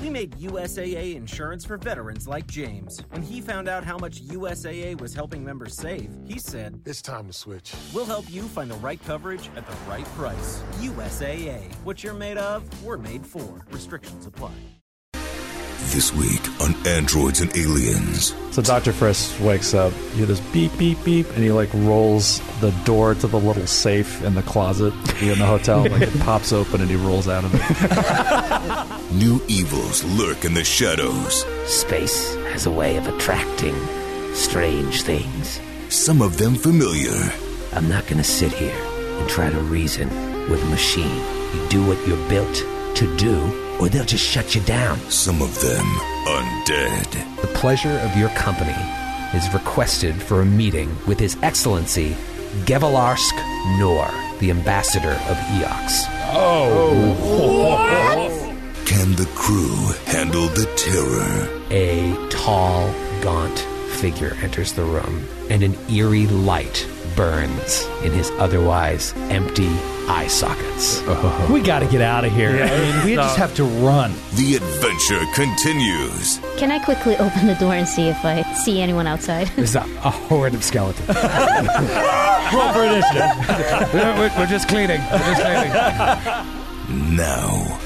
We made USAA insurance for veterans like James. When he found out how much USAA was helping members save, he said, It's time to switch. We'll help you find the right coverage at the right price. USAA. What you're made of, we're made for. Restrictions apply. This week on Androids and Aliens. So Dr. Frisk wakes up, you hear this beep, beep, beep, and he like rolls the door to the little safe in the closet in the hotel. Like it pops open and he rolls out of it. New evils lurk in the shadows. Space has a way of attracting strange things. Some of them familiar. I'm not going to sit here and try to reason with a machine. You do what you're built to do, or they'll just shut you down. Some of them undead. The pleasure of your company is requested for a meeting with His Excellency Gevalarsk Nor, the ambassador of Eox. Oh. Can the crew handle the terror? A tall, gaunt figure enters the room, and an eerie light burns in his otherwise empty eye sockets. Oh. We got to get out of here. I mean, we just have to run. The adventure continues. Can I quickly open the door and see if I see anyone outside? There's a, a horde of skeletons. Roll for initiative. we're, we're just cleaning. We're just cleaning. Now.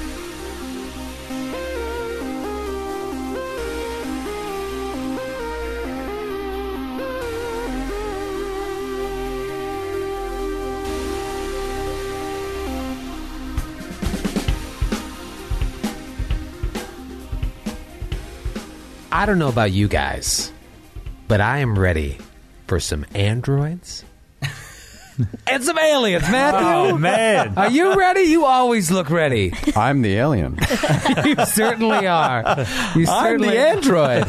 I don't know about you guys, but I am ready for some androids and some aliens, Matthew. Oh, man. Are you ready? You always look ready. I'm the alien. You certainly are. You I'm certainly the android.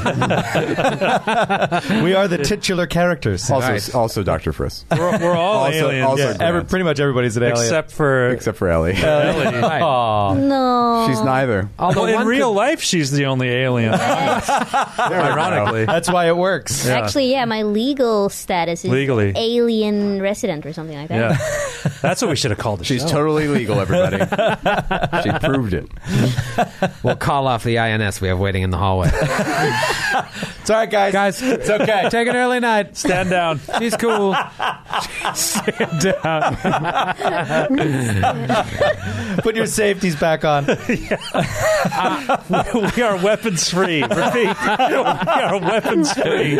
we are the titular characters. Also, Right. also Dr. Friss. We're, we're all Also- aliens. also yeah. Every, pretty much everybody's an alien. except for Except for Ellie. Right. Aw. no. She's neither. Although well, in real could- life, she's the only alien. Ironically, That's why it works. Yeah. Actually, yeah, my legal status is Legally. alien resident or something like that. yeah, that's what we should have called the She's show. totally legal, everybody. she proved it. we'll call off the INS we have waiting in the hallway. It's all right, guys. Guys, it's okay. take an early night. Stand down. She's cool. Stand down. Put your safeties back on. we are weapons free. Repeat. we are weapons free.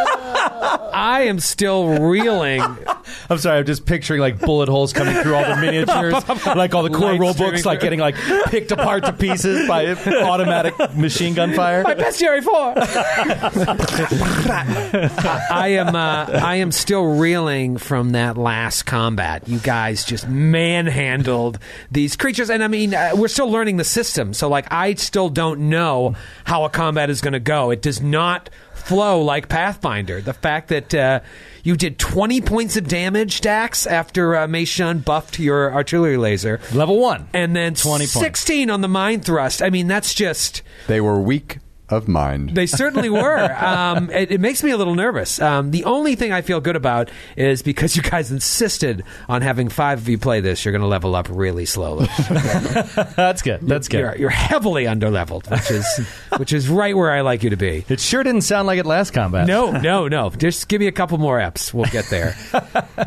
I am still reeling. I'm sorry, I'm just picturing like bullet holes coming through all the miniatures, like all the core rule books, like getting like picked apart to pieces by automatic machine gun fire. My bestiary four. I am. Uh, I am still reeling from that last combat. You guys just manhandled these creatures, and I mean, uh, we're still learning the system. So, like, I still don't know how a combat is going to go. It does not flow like Pathfinder. The fact that uh, you did 20 points of damage, Dax, after uh, Mei Shun buffed your artillery laser, Level one. and then 20 points. 16 on the mind thrust. I mean, that's just. They were weak of mind. They certainly were. Um, it, it makes me a little nervous. Um, the only thing I feel good about is because you guys insisted on having five of you play this, you're going to level up really slowly. That's good. That's good. You're, you're heavily underleveled, which is which is right where I like you to be. It sure didn't sound like it last combat. No, no, no. Just give me a couple more eps. We'll get there.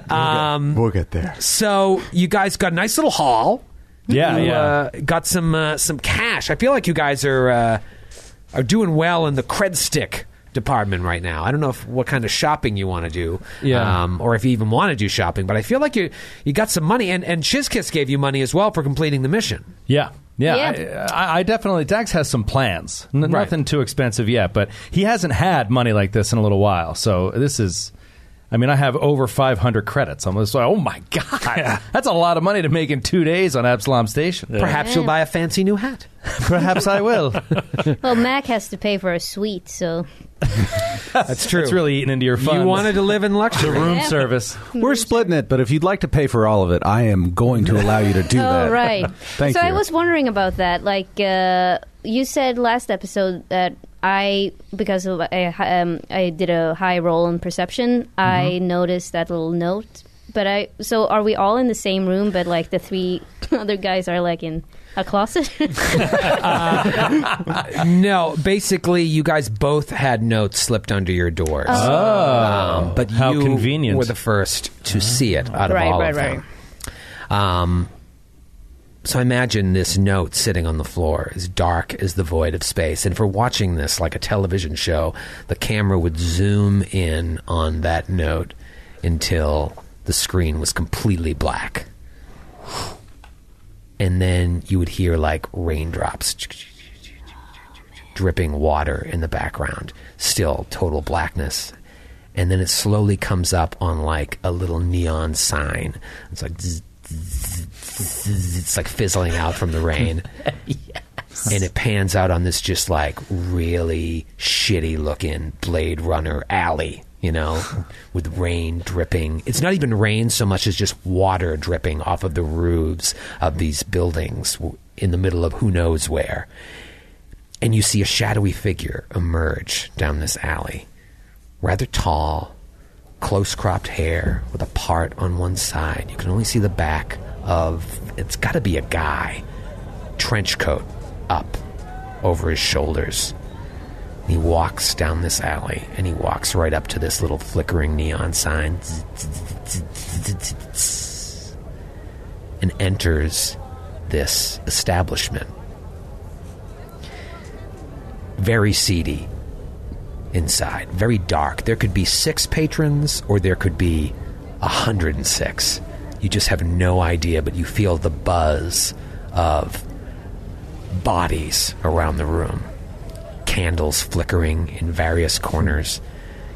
Um, We'll get there. so you guys got a nice little haul. Yeah, You, yeah. Uh, got some uh, some cash. I feel like you guys are uh, are doing well in the cred stick department right now. I don't know if what kind of shopping you want to do, Yeah. um, or if you even want to do shopping. But I feel like you you got some money, and and Shizkiss gave you money as well for completing the mission. Yeah. Yeah, Yeah. I, I, I definitely. Dax has some plans. N- Right. Nothing too expensive yet, but he hasn't had money like this in a little while. So this is. I mean, I have over 500 credits. I'm just like, oh my god, that's a lot of money to make in two days on Absalom Station. Perhaps you'll buy a fancy new hat. Perhaps I will. Well, Mac has to pay for a suite, so That's true. It's really eating into your funds. you wanted to live in luxury. the room service. We're splitting it, but if you'd like to pay for all of it, I am going to allow you to do oh that. right. Thank so you. I was wondering about that. Like uh, you said last episode that I because of, I, um, I did a high roll in perception. I Mm-hmm. noticed that little note. But I so are we all in the same room? But like the three other guys are like in A closet? No, basically, you guys both had notes slipped under your doors. Um, but Oh. How you convenient. were the first to see it out of Right, all right, of them. Um, so imagine this note sitting on the floor, as dark as the void of space. And for watching this like a television show, the camera would zoom in on that note until the screen was completely black. And then you would hear like raindrops dripping water in the background, still total blackness. And then it slowly comes up on like a little neon sign. It's like zzz, zzz, it's like fizzling out from the rain. And it pans out on this just like really shitty looking Blade Runner alley, you know, with rain dripping. It's not even rain so much as just water dripping off of the roofs of these buildings in the middle of who knows where and you see a shadowy figure emerge down this alley. Rather tall, close cropped hair with a part on one side. You can only see the back of it's got to be a guy. Trench coat up over his shoulders. He walks down this alley and he walks right up to this little flickering neon sign and enters this establishment very seedy inside, very dark. There could be six patrons, or there could be a hundred and six. You just have no idea, but you feel the buzz of bodies around the room, candles flickering in various corners.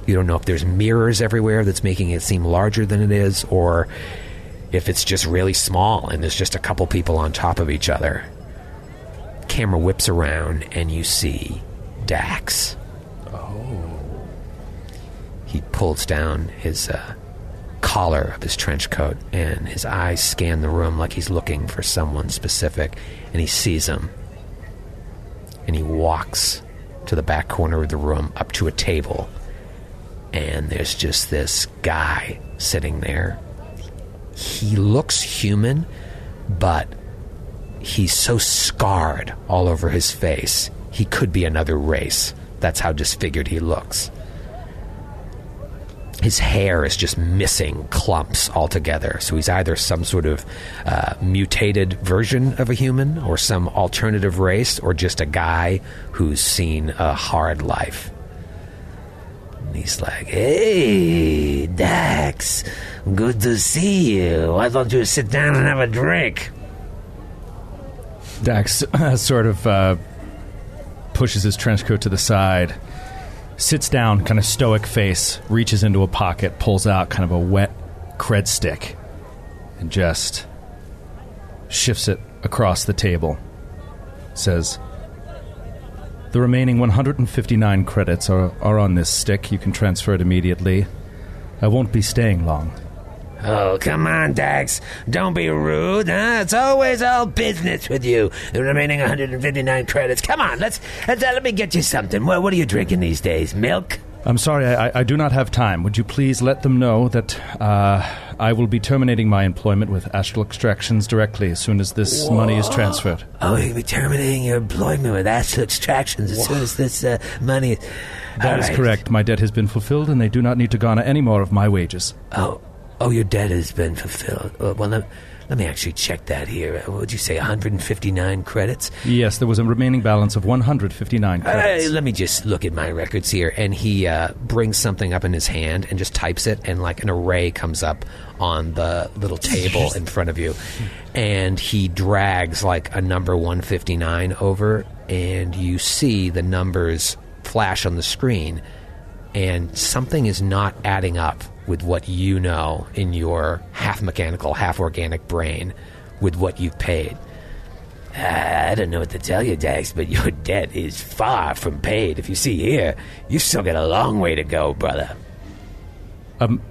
You don't know if there's mirrors everywhere that's making it seem larger than it is, or if it's just really small and there's just a couple people on top of each other camera whips around and you see Dax. Oh. He pulls down his uh, collar of his trench coat and his eyes scan the room like he's looking for someone specific and he sees him. And he walks to the back corner of the room up to a table and there's just this guy sitting there. He looks human, but he's so scarred all over his face. He could be another race. That's how disfigured he looks. His hair is just missing clumps altogether. So he's either some sort of uh, mutated version of a human, or some alternative race, or just a guy who's seen a hard life. And he's like, Hey, Dax, good to see you. Why don't you sit down and have a drink? Dax sort of uh, pushes his trench coat to the side, sits down, kind of stoic face, reaches into a pocket, pulls out kind of a wet cred stick, and just shifts it across the table. Says, The remaining 159 credits are, are on this stick. You can transfer it immediately. I won't be staying long. Oh, come on, Dax. Don't be rude, huh? It's always all business with you. The remaining 159 credits. Come on, let's, let's uh, let me get you something. What, what are you drinking these days? Milk? I'm sorry, I, I do not have time. Would you please let them know that uh, I will be terminating my employment with Astral Extractions directly as soon as this money is transferred? Oh, you'll be terminating your employment with Astral Extractions as soon as this uh, money is. That All is right. correct. My debt has been fulfilled, and they do not need to garner any more of my wages. Oh, oh, your debt has been fulfilled. Uh, well, let, let me actually check that here. Uh, What would you say, 159 credits? Yes, there was a remaining balance of 159 credits. Uh, let me just look at my records here. And he uh, brings something up in his hand and just types it, and like an array comes up on the little table in front of you. And he drags like a number 159 over, and you see the numbers flash on the screen. And something is not adding up with what you know in your half mechanical, half organic brain with what you've paid. Uh, I don't know what to tell you, Dax, but your debt is far from paid. If you see here, you've still got a long way to go, brother. Um,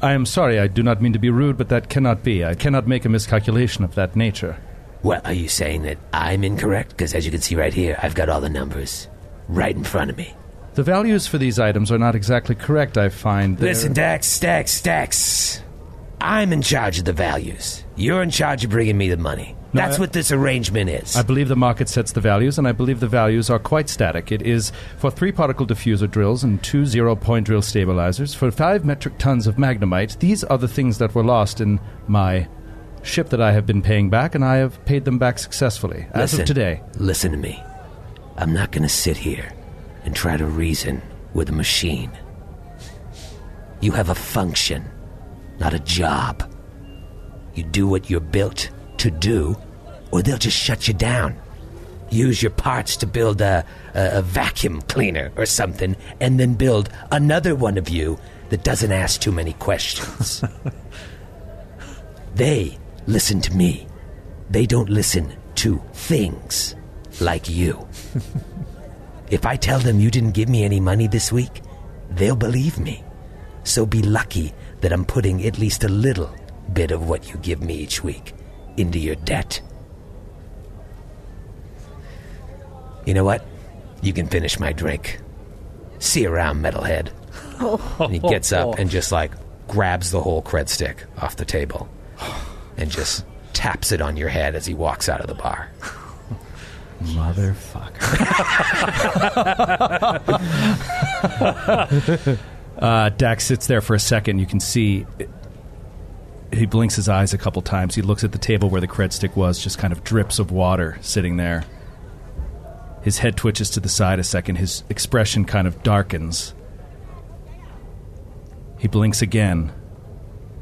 I am sorry, I do not mean to be rude, but that cannot be. I cannot make a miscalculation of that nature. Well, are you saying that I'm incorrect? Because as you can see right here, I've got all the numbers right in front of me. The values for these items are not exactly correct, I find. They're- Listen, Dax, Dax, Dax. I'm in charge of the values. You're in charge of bringing me the money. That's I- what this arrangement is. I believe the market sets the values, and I believe the values are quite static. It is for three particle diffuser drills and two zero point drill stabilizers for five metric tons of magnemite. These are the things that were lost in my ship that I have been paying back, and I have paid them back successfully as Listen. of today. Listen to me. I'm not going to sit here and try to reason with a machine. You have a function, not a job. You do what you're built to do, or they'll just shut you down. Use your parts to build a, a, a vacuum cleaner or something, and then build another one of you that doesn't ask too many questions. they listen to me. They don't listen to things like you. if I tell them you didn't give me any money this week, they'll believe me. So be lucky that I'm putting at least a little bit of what you give me each week into your debt. You know what? You can finish my drink. See you around, metalhead. And he gets up and just like grabs the whole cred stick off the table and just taps it on your head as he walks out of the bar. Motherfucker. uh, Dax sits there for a second. You can see he blinks his eyes a couple times. He looks at the table where the cred stick was, just kind of drips of water sitting there. His head twitches to the side a second. His expression kind of darkens. He blinks again,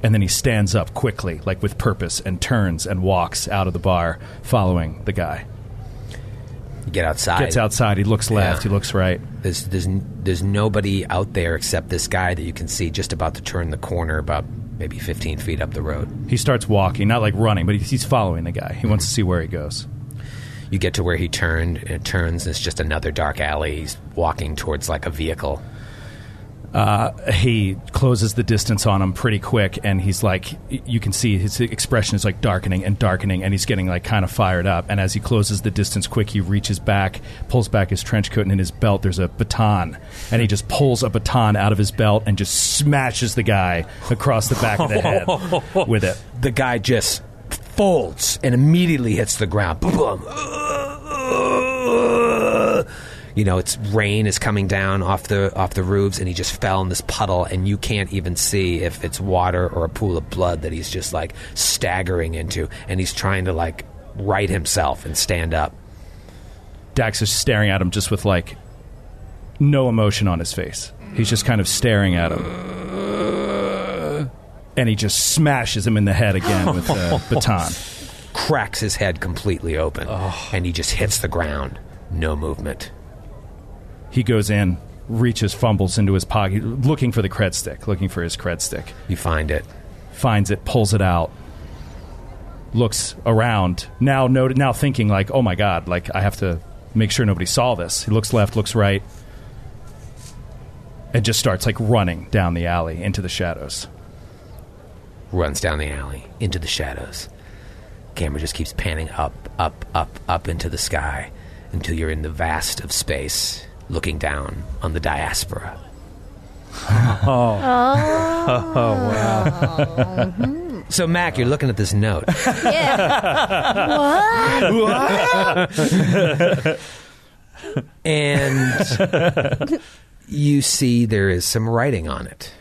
and then he stands up quickly, like with purpose, and turns and walks out of the bar, following the guy. You get outside. Gets outside. He looks left. Yeah. He looks right. There's there's there's nobody out there except this guy that you can see just about to turn the corner, about maybe 15 feet up the road. He starts walking, not like running, but he's he's following the guy. He wants to see where he goes. You get to where he turned, and it turns. And it's just another dark alley. He's walking towards like a vehicle. Uh, he closes the distance on him pretty quick, and he's like, you can see his expression is like darkening and darkening, and he's getting like kind of fired up. And as he closes the distance quick, he reaches back, pulls back his trench coat, and in his belt there's a baton, and he just pulls a baton out of his belt and just smashes the guy across the back of the head with it. The guy just folds and immediately hits the ground. Boom. You know, it's rain is coming down off the off the roofs, and he just fell in this puddle, and you can't even see if it's water or a pool of blood that he's just like staggering into, and he's trying to like right himself and stand up. Dax is staring at him just with like no emotion on his face. He's just kind of staring at him. And he just smashes him in the head again with the baton. Cracks his head completely open, and he just hits the ground. No movement. He goes in, reaches, fumbles into his pocket, looking for the cred stick, looking for his cred stick. You find it. Finds it, pulls it out, looks around. Now, no, now thinking like, oh my god, like I have to make sure nobody saw this. He looks left, looks right, and just starts like running down the alley into the shadows. runs down the alley into the shadows. Camera just keeps panning up, up, up, up into the sky until you're in the vast of space, looking down on the diaspora. Oh. Oh, oh wow. So, Mac, you're looking at this note. Yeah. what? and you see there is some writing on it.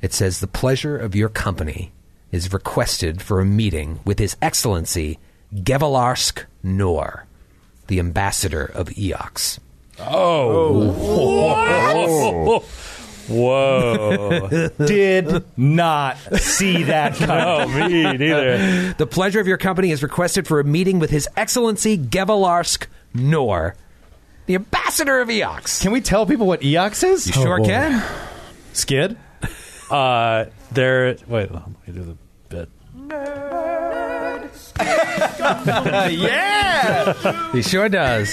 It says, The pleasure of your company is requested for a meeting with His Excellency Gevalarsk Nor, the ambassador of Eox. Oh. Whoa. Did not see that No, me neither. The pleasure of your company is requested for a meeting with His Excellency Gevalarsk Nor, the ambassador of Eox. Can we tell people what EOX is? You sure can. Skid? Uh, there. Wait, let me do the bit. yeah! He sure does.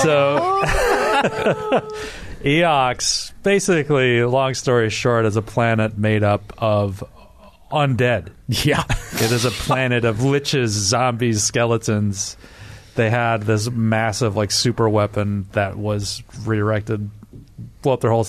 So, Eox, basically, long story short, is a planet made up of undead. Yeah. It is a planet of liches, zombies, skeletons. They had this massive, like, super weapon that was redirected, blow up their whole.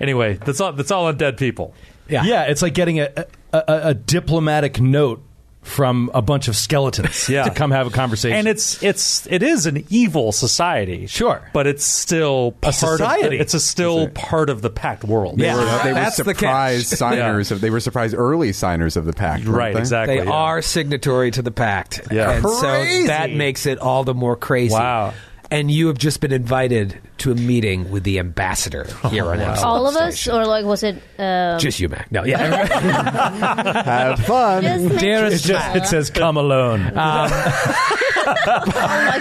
Anyway, that's all. That's all undead people. Yeah. Yeah, it's like getting a, a a, a, a diplomatic note from a bunch of skeletons Yeah. to come have a conversation. and it's it's it is an evil society, Sure. but it's still part society. Of the, it's a still part of the pact world. Yeah. They were, they were That's the surprise catch. signers of. They were surprised early signers of the pact. right, they? exactly. They yeah. are signatory to the pact. Yeah. And Crazy. so that makes it all the more crazy. Wow. And you have just been invited to a meeting with the ambassador here on Absalom All of us, Station. or like was it? Um, Just you, Mac. No, yeah. Have fun. just make- Dearest it, just, it says "come alone." oh my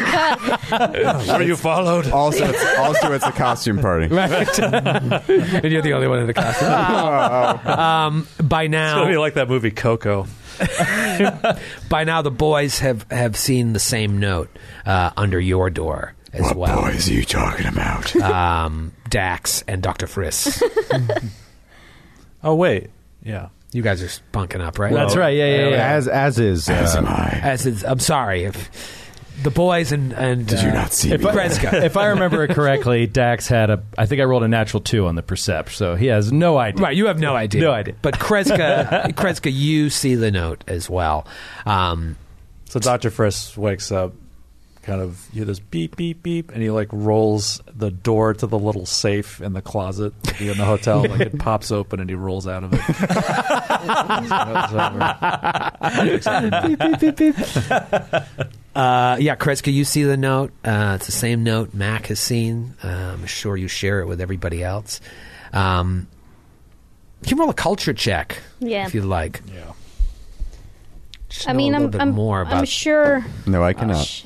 god! Were you followed? also, it's, also, it's a costume party. right. and you're the only one in the costume. um, by It's now, gonna be like that movie Coco. by now, the boys have, have seen the same note uh, under your door as What well. boys are you talking about? Um, Dax and Doctor Friss. Oh wait, yeah. you guys are bunking up, right? That's right. Yeah, yeah, yeah. As as is. As am Uh, I. As is, I'm sorry if the boys and and Did you uh, not see If me? I, Kreska. if I remember it correctly, Dax had a. I think I rolled a natural two on the percept, so he has no idea. Right, you have no idea. No idea. But Kreska, Kreska, you see the note as well. Um, So Doctor Friss wakes up, kind of you hear this beep beep beep, and he like rolls the door to the little safe in the closet in the hotel. like it pops open and he rolls out of it. uh, yeah, Kreska, you see the note. Uh, it's the same note Mac has seen. Uh, I'm sure you share it with everybody else. Um, you can roll a culture check Yeah. if you'd like. yeah. Just I know mean, a I'm little bit I'm, more about I'm about sure. No, I cannot. Sh-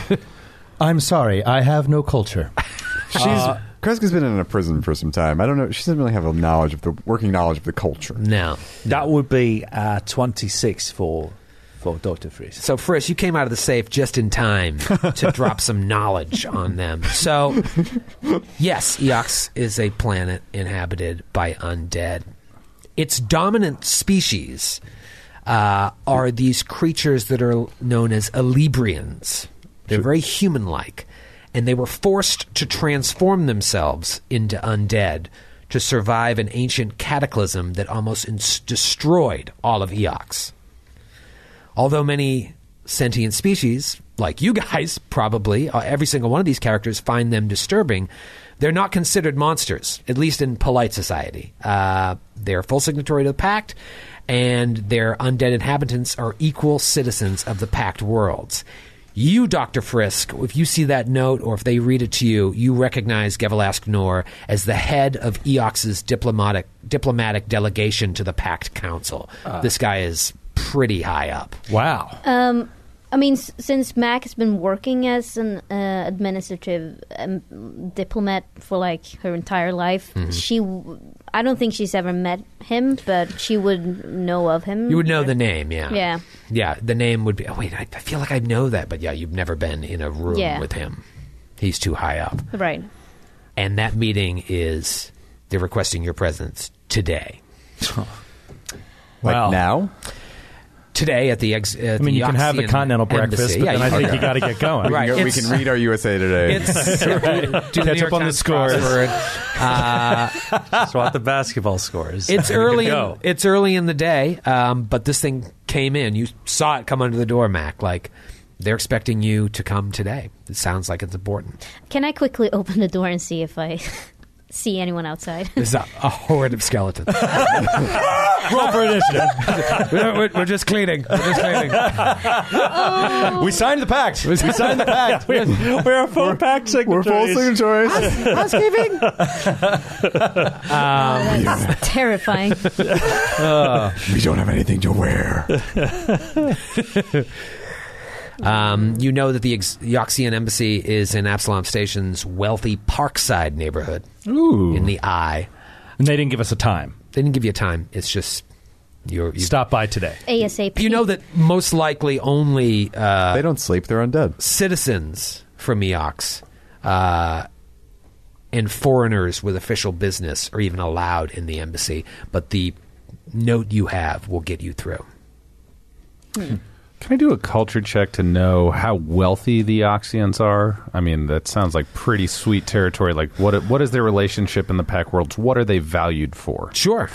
I'm sorry, I have no culture. She's Kreska's been in a prison for some time. I don't know. She doesn't really have a knowledge of the working knowledge of the culture. no. That would be uh, 26 for for Dr. Freeze. So, Frisk, you came out of the safe just in time to drop some knowledge on them. So, yes, Eox is a planet inhabited by undead. Its dominant species uh, are these creatures that are known as Elebrians. They're very human like, and they were forced to transform themselves into undead to survive an ancient cataclysm that almost ins- destroyed all of Eox. Although many sentient species, like you guys, probably, uh, every single one of these characters find them disturbing, they're not considered monsters, at least in polite society. Uh, they're full signatory to the pact, and their undead inhabitants are equal citizens of the pact worlds. You, Dr. Frisk, if you see that note or if they read it to you, you recognize Gevalarsk Nor as the head of Eox's diplomatic diplomatic delegation to the Pact Council. this guy is pretty high up. Wow. Um, I mean, s- since Mac has been working as an uh, administrative um, diplomat for like her entire life, Mm-hmm. she, w- I don't think she's ever met him, but she would know of him. You would know the name, yeah. Yeah. Yeah, the name would be. Oh, wait, I, I feel like I know that, but yeah, you've never been in a room Yeah. with him. He's too high up. Right. And that meeting is, they're requesting your presence today. Like Wow. now? Today at the ex. I mean, you can have the continental breakfast, but then I think you got to get going. Right. We can- we can read our USA Today. It's do the Catch up on the Times scores. crossword. Uh, Swat the basketball scores. it's early. In, it's early in the day, um, but this thing came in. You saw it come under the door, Mac. Like they're expecting you to come today. It sounds like it's important. Can I quickly open the door and see if I see anyone outside? There's a, a horde of skeletons. Roll for initiative. we're, we're- we're just cleaning. We're just cleaning. we signed the pact. We signed the pact. We're a full pack We're full signatories. Housekeeping. That's terrifying. we don't have anything to wear. Um, you know that the ex- Eoxian embassy is in Absalom Station's wealthy Parkside neighborhood Ooh. in the Eye. And they didn't give us a time. They didn't give you a time. It's just you're. You, Stop by today. ASAP. you know that most likely only uh, they don't sleep. They're undead. citizens from Eox uh, and foreigners with official business are even allowed in the embassy, but the note you have will get you through. Can I do a culture check to know how wealthy the Eoxians are? I mean, that sounds like pretty sweet territory. Like, what what is their relationship in the pack worlds? What are they valued for? Sure.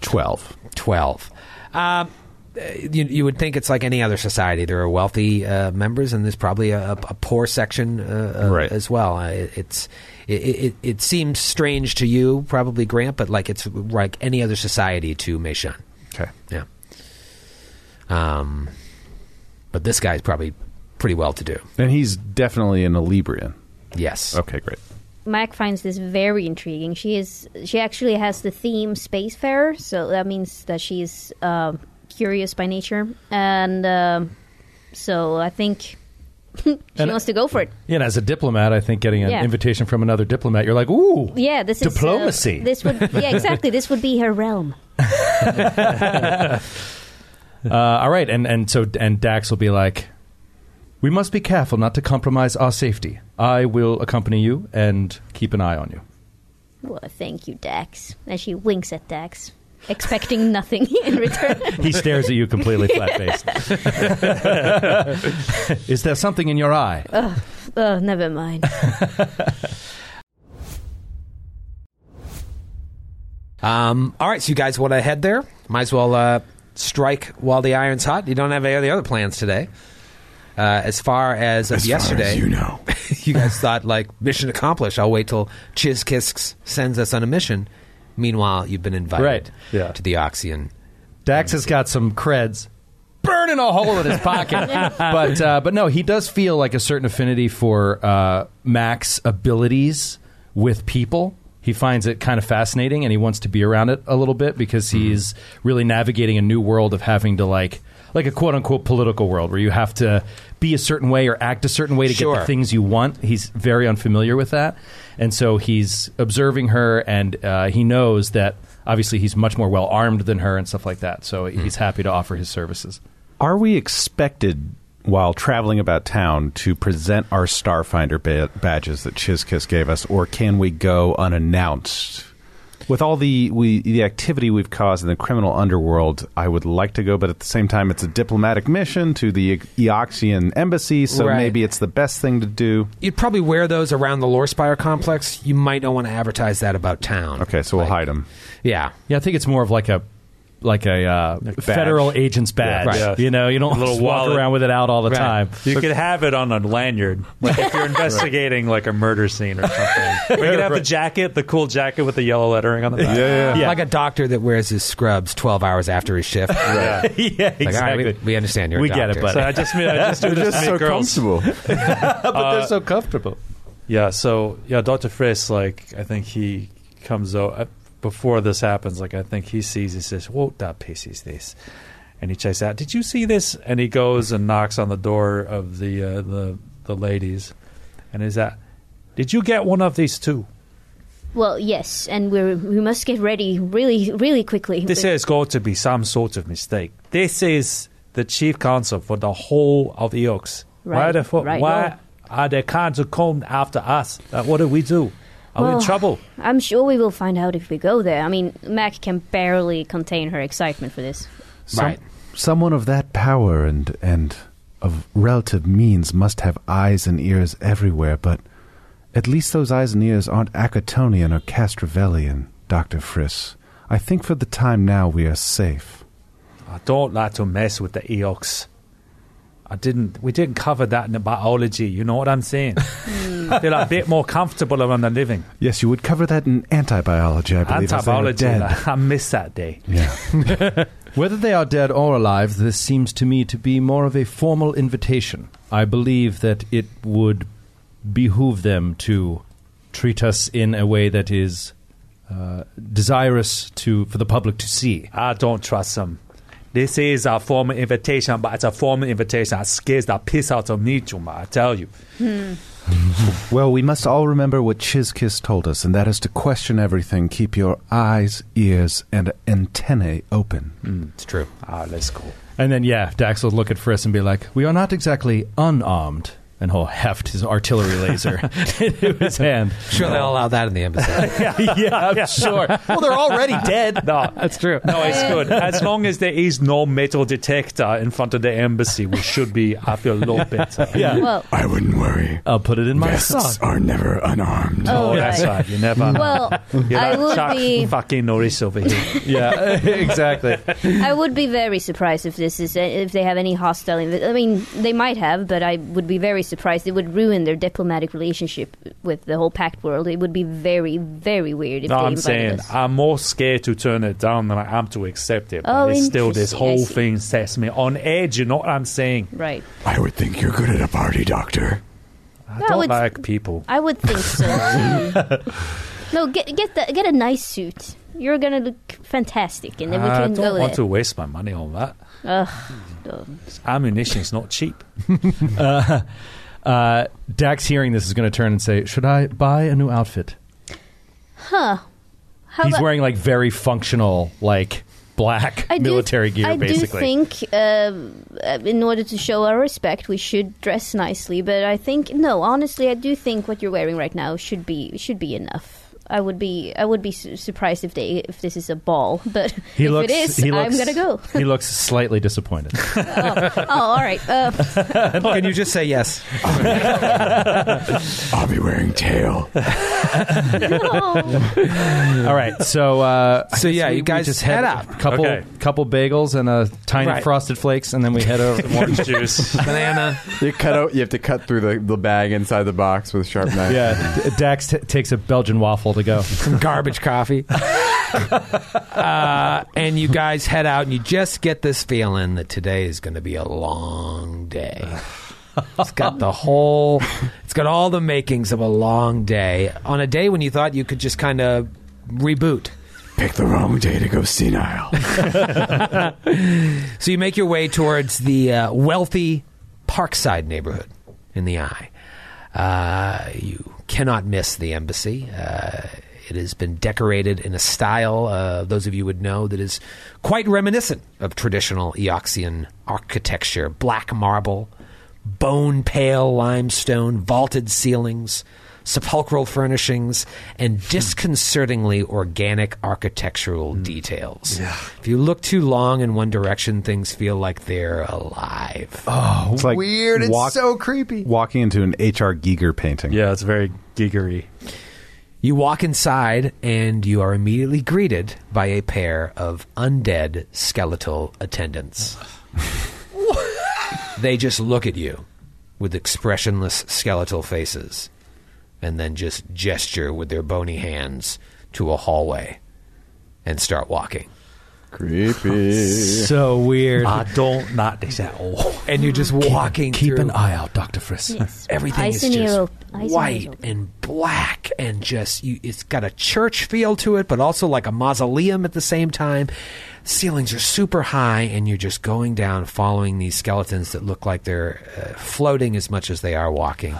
12. 12. Um, you, you would think it's like any other society. There are wealthy uh, members, and there's probably a, a poor section uh, uh, Right. as well. Uh, it, it's it, it, it seems strange to you, probably Grant, but like it's like any other society to Meishan. Okay. Yeah. Um, but this guy's probably pretty well to do. And he's definitely an Librian. Yes. Okay, great. Mac finds this very intriguing. She is she actually has the theme spacefarer, so that means that she's um, curious by nature, and um, so I think she And- wants to go for it. Yeah, and as a diplomat, I think getting an Yeah. invitation from another diplomat, you're like, ooh, Yeah, this is uh, Diplomacy. this would yeah exactly. This would be her realm. Uh, all right, and and so and Dax will be like, we must be careful not to compromise our safety. I will accompany you and keep an eye on you. Well, thank you, Dax. And she winks at Dax, expecting nothing in return. He stares at you completely flat faced. Is there something in your eye? oh, never mind. Um, all right, so you guys want to head there? Might as well uh, strike while the iron's hot. You don't have any of the other plans today. Uh, as far as of As far yesterday, as you know. you guys thought like mission accomplished. I'll wait till Chizkisks sends us on a mission. Meanwhile, you've been invited Right. Yeah. to the Eoxian. Dax has got some creds burning a hole in his pocket. but uh, but no, he does feel like a certain affinity for uh, Mac's abilities with people. He finds it kind of fascinating, and he wants to be around it a little bit because he's really navigating a new world of having to like like a quote unquote political world where you have to be a certain way or act a certain way to get the things you want. He's very unfamiliar with that, and so he's observing her, and uh, he knows that obviously he's much more well armed than her and stuff like that. So he's happy to offer his services. Are we expected while traveling about town to present our Starfinder ba- badges that Chizkiss gave us, or can we go unannounced? With all the we the activity we've caused in the criminal underworld, I would like to go, but at the same time, it's a diplomatic mission to the Eoxian embassy, so Right. maybe it's the best thing to do. You'd probably wear those around the Lore Spire complex. You might not want to advertise that about town. Okay, so we'll hide them. Yeah. Yeah, I think it's more of like a like a uh, federal agent's badge. Right. You know, you don't A little just walk wallet. around with it out all the Right. time. You could have it on a lanyard, like if you're investigating like a murder scene or something. Or you could have the jacket, the cool jacket with the yellow lettering on the back. Yeah. Like a doctor that wears his scrubs 12 hours after his shift. Yeah. yeah, Like, all right, exactly. we, we understand you're a We get it, doctor. buddy. So I just mean I just do They're this just so girls. comfortable. but they're so comfortable. Yeah, so yeah, Doctor Frisk, like I think he comes out uh, before this happens. Like I think he sees, he says, "What that piece is this?" And he checks out. Did you see this? And he goes and knocks on the door of the uh, the the ladies, and is that? Did you get one of these too? well, yes, and we we must get ready really really quickly. This has got to be some sort of mistake. This is the chief counsel for the whole of Eox. Why Right, the fu- right. Why are they kind to come after us? Uh, what do we do? Are we in oh, trouble? I'm sure we will find out if we go there. I mean, Mac can barely contain her excitement for this. Right. Someone of that power and and of relative means must have eyes and ears everywhere, but at least those eyes and ears aren't Akitonian or Castrovelian, Dr. Friss. I think for the time now we are safe. I don't like to mess with the Eox. I didn't. We didn't cover that in the biology. You know what I'm saying? I feel a bit more comfortable around the living. Yes, you would cover that in antibiology, I believe. as they Antibiology. dead. I miss that day. Yeah. Whether they are dead or alive, this seems to me to be more of a formal invitation. I believe that it would behoove them to treat us in a way that is uh, desirous to for the public to see. I don't trust them. This is a formal invitation, but it's a formal invitation that scares the piss out of me, Juma. I tell you. Well, we must all remember what Chizkiss told us, and that is to question everything. Keep your eyes, ears, and antennae open. It's true. Ah, let's go. And then, yeah, Dax will look at Friss and be like, "We are not exactly unarmed. And he'll heft his artillery laser into his hand. Sure, they'll allow that in the embassy. yeah, I'm sure. Well, they're already dead. No, That's true. no, it's good. As long as there is no metal detector in front of the embassy, we should be. I feel a little better. Yeah, Well, I wouldn't worry. I'll put it in my Vests sock. are never unarmed. oh, That's right. right. You never know. Well, You're I like would Chuck be. fucking Norris over here. Yeah, exactly. I would be very surprised if this is if they have any hostile. inv- I mean, they might have, but I would be very surprised. It would ruin their diplomatic relationship with the whole pact world. It would be very, very weird if No, they I'm saying us. I'm more scared to turn it down than I am to accept it. But Oh, it's still this whole thing sets me on edge. You know what I'm saying? right. I would think you're good at a party, Doctor. I That don't would- like people. I would think so. no, get get the, get a nice suit. You're gonna look fantastic, and then we can go. I don't go want there. to waste my money on that. Ugh, no. Ammunition's not cheap. Uh, uh, Dax, hearing this, is going to turn and say, "Should I buy a new outfit?" Huh? How He's about- wearing like very functional, like black I do- military gear, I basically. do think, um, uh, in order to show our respect, we should dress nicely. But I think no, honestly, I do think what you're wearing right now should be should be enough. I would be I would be su- surprised if they if this is a ball, but he if looks. it is, he looks, I'm gonna go. he looks slightly disappointed. oh, all right. Uh, Can you just say yes? I'll be wearing tail. All right, so uh, I So, guess yeah, you guys just head head out. a couple Okay. couple bagels and a tiny Right. frosted flakes, and then we head over. To Orange juice. Banana. You cut out. You have to cut through the, the bag inside the box with a sharp knife. yeah, D- Dax t- takes a Belgian waffle to go. some garbage coffee. uh, and you guys head out, and you just get this feeling that today is going to be a long day. It's got the whole, it's got all the makings of a long day on a day when you thought you could just kind of reboot. Pick the wrong day to go senile. So you make your way towards the uh, wealthy Parkside neighborhood in the Eye. Uh, you cannot miss the embassy. Uh, it has been decorated in a style, uh, those of you would know, that is quite reminiscent of traditional Eoxian architecture. Black marble, bone pale limestone, vaulted ceilings, sepulchral furnishings, and hmm. disconcertingly organic architectural hmm. details. If you look too long in one direction, things feel like they're alive. Oh, It's like Weird. It's walk- so creepy. walking into an H.R. Giger painting. Yeah, it's very gigery. You walk inside, and you are immediately greeted by a pair of undead skeletal attendants. they just look at you with expressionless skeletal faces and then just gesture with their bony hands to a hallway and start walking. Creepy. So weird. I don't not this at all. Oh. And you're just walking Keep through. an eye out, Doctor Friss. yes. Everything Eyes is and just ear op- and white and black and just you, it's got a church feel to it, but also like a mausoleum at the same time. Ceilings are super high, and you're just going down, following these skeletons that look like they're uh, floating as much as they are walking.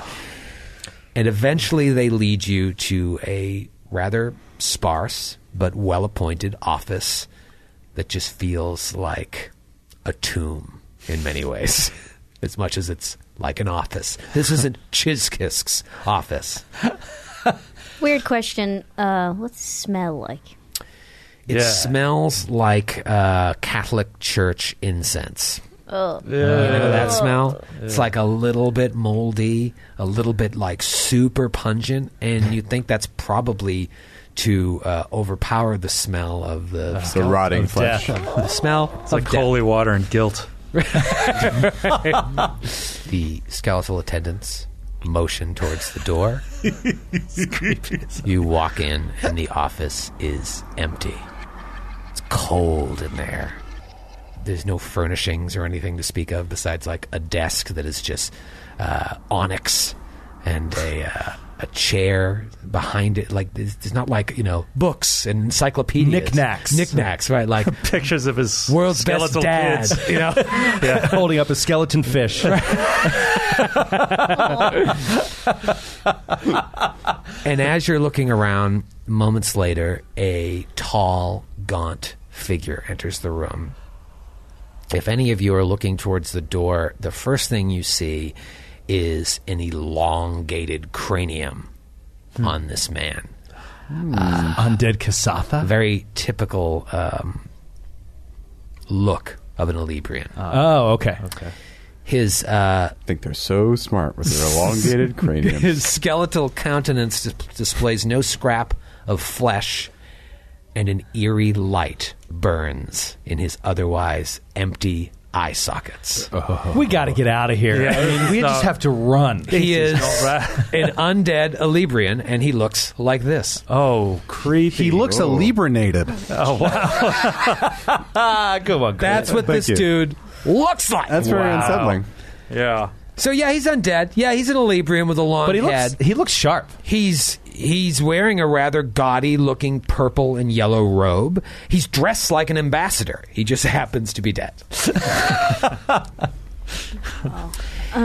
And eventually, they lead you to a rather sparse but well-appointed office that just feels like a tomb in many ways, as much as it's like an office. This isn't Chizkisk's office. Weird question. Uh, what's it smell like? It Yeah. smells like uh, Catholic church incense. Oh, You know that smell? It's like a little bit moldy, a little bit like super pungent, and you think that's probably to uh, overpower the smell of the the skeleton. rotting Of flesh. death. the smell. It's like holy water and guilt. the skeletal attendants motion towards the door. you walk in, and the office is empty. It's cold in there. There's no furnishings or anything to speak of besides like a desk that is just uh, onyx and a uh, a chair behind it. Like there's, there's not like you know books and encyclopedias, Knickknacks. knickknacks, right? Like Pictures of his world's best skeletal dad, kids. you know. Holding up a skeleton fish. And as you're looking around, moments later, a tall, gaunt figure enters the room. If any of you are looking towards the door, the first thing you see is an elongated cranium on this man. Undead Kasatha? Very typical um, look of an Elebrian. oh, okay. Okay. His uh, I think they're so smart with their elongated cranium. his skeletal countenance dis- displays no scrap of flesh, and an eerie light burns in his otherwise empty eye sockets. We got to get out of here. Yeah, I mean, we just have to run. He is an undead Elebrian, and he looks like this. Oh, creepy. He looks alibrinated. Oh, wow. Ah, come on. That's what Thank this you. dude looks like. That's very Wow. unsettling. yeah. So yeah, he's undead. Yeah, he's an Elebrian with a long But he head. looks, he looks sharp. He's he's wearing a rather gaudy looking purple and yellow robe. He's dressed like an ambassador. He just happens to be dead.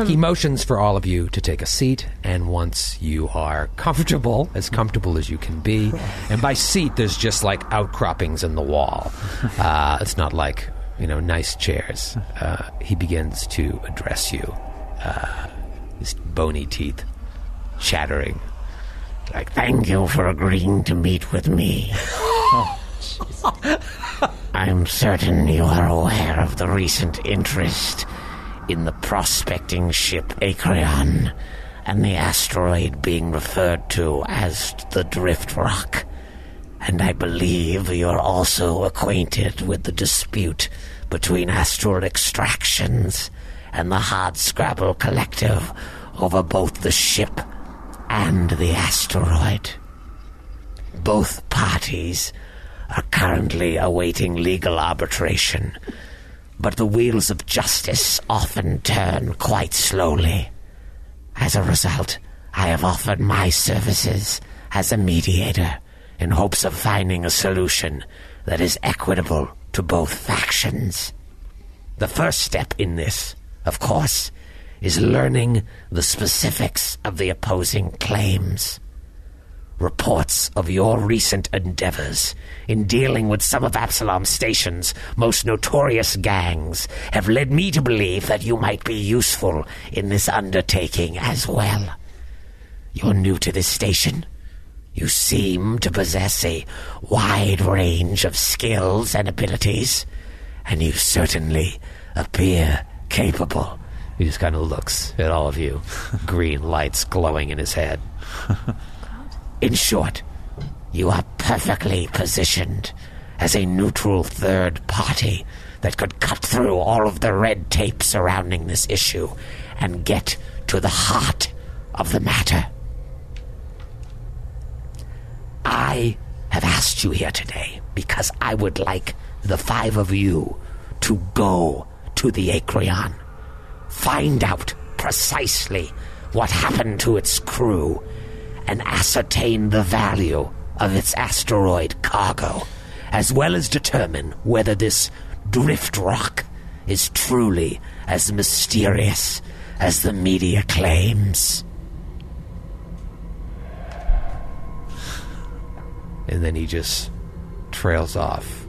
he motions for all of you to take a seat, and once you are comfortable, as comfortable as you can be, and by seat, there's just like outcroppings in the wall. Uh, it's not like you know nice chairs. Uh, he begins to address you, uh, his bony teeth chattering like, thank you for agreeing to meet with me. I'm certain you are aware of the recent interest in the prospecting ship Acreon and the asteroid being referred to as the Drift Rock. And I believe you're also acquainted with the dispute between Astral Extractions and the Hard Scrabble Collective over both the ship and the asteroid. Both parties are currently awaiting legal arbitration, but the wheels of justice often turn quite slowly. As a result, I have offered my services as a mediator in hopes of finding a solution that is equitable to both factions. The first step in this, of course, is learning the specifics of the opposing claims. Reports of your recent endeavors in dealing with some of Absalom Station's most notorious gangs have led me to believe that you might be useful in this undertaking as well. You're new to this station. You seem to possess a wide range of skills and abilities, and you certainly appear capable. He just kind of looks at all of you, green lights glowing in his head. In short, you are perfectly positioned as a neutral third party that could cut through all of the red tape surrounding this issue and get to the heart of the matter. I have asked you here today because I would like the five of you to go to the Acreon, find out precisely what happened to its crew, and ascertain the value of its asteroid cargo, as well as determine whether this drift rock is truly as mysterious as the media claims. And then he just trails off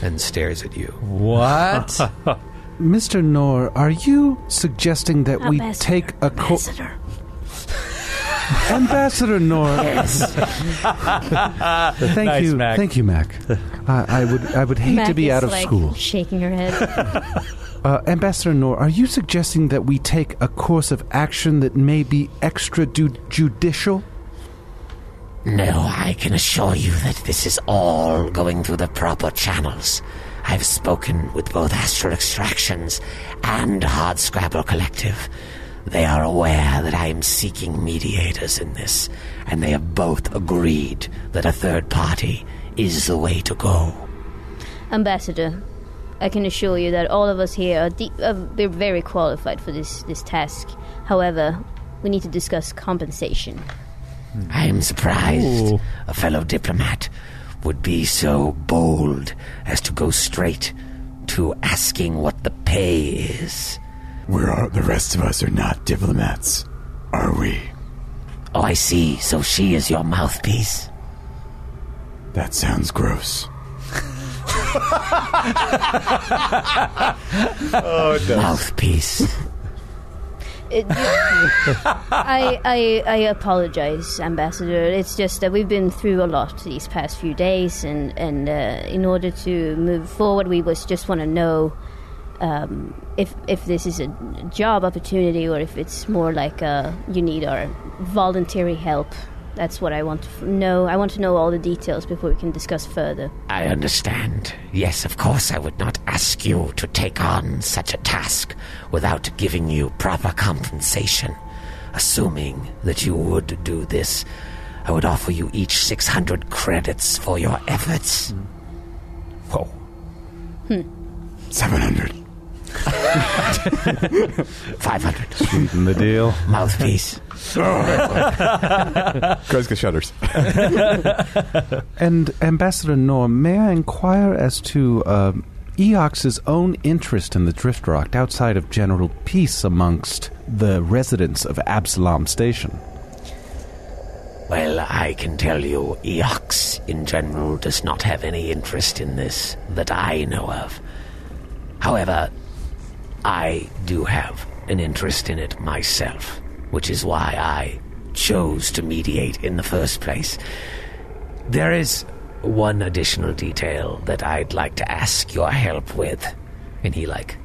and stares at you. What? Mr. Nor, are you suggesting that we take a co- ambassador. Ambassador Nor? Yes. Thank Nice, you, Mac. thank you, Mac. I, I would, I would hate to be is, out of like, school. Shaking her head. Uh, Ambassador Nor, are you suggesting that we take a course of action that may be extrajudicial? No, I can assure you that this is all going through the proper channels. I've spoken with both Astral Extractions and Hard Scrabble Collective. They are aware that I am seeking mediators in this, and they have both agreed that a third party is the way to go. Ambassador, I can assure you that all of us here are de- uh, they're very qualified for this this task. However, we need to discuss compensation. I am surprised a fellow diplomat would be so bold as to go straight to asking what the pay is. We're all, the rest of us are not diplomats, are we? Oh, I see. So she is your mouthpiece. That sounds gross. oh, Mouthpiece. It, I, I I apologize, Ambassador. It's just that we've been through a lot these past few days, and and uh, in order to move forward, we was just want to know um, if if this is a job opportunity or if it's more like uh, you need our voluntary help. That's what I want to f- know. I want to know all the details before we can discuss further. I understand. Yes, of course, I would not ask you to take on such a task without giving you proper compensation. Assuming that you would do this, I would offer you each 600 credits for your efforts. Whoa. Hmm. 700. 500. Sweeten the deal. Mouthpiece. Kreska shudders. And Ambassador Norm, may I inquire as to um Eox's own interest in the Drift Rock outside of general peace amongst the residents of Absalom Station? Well, I can tell you, Eox in general does not have any interest in this that I know of. However, I do have an interest in it myself, which is why I chose to mediate in the first place. There is one additional detail that I'd like to ask your help with. And he, like,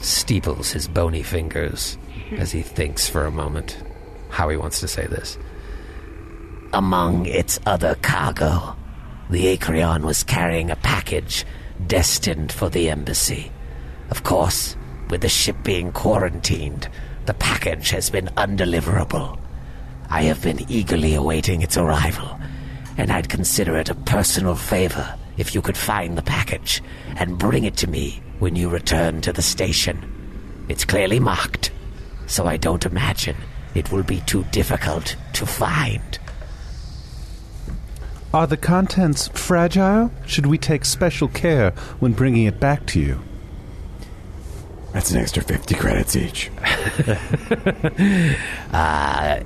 steeples his bony fingers as he thinks for a moment how he wants to say this. Among its other cargo, the Acreon was carrying a package destined for the embassy. Of course, with the ship being quarantined, the package has been undeliverable. I have been eagerly awaiting its arrival, and I'd consider it a personal favor if you could find the package and bring it to me when you return to the station. It's clearly marked, so I don't imagine it will be too difficult to find. Are the contents fragile? Should we take special care when bringing it back to you? That's an extra 50 credits each. Uh,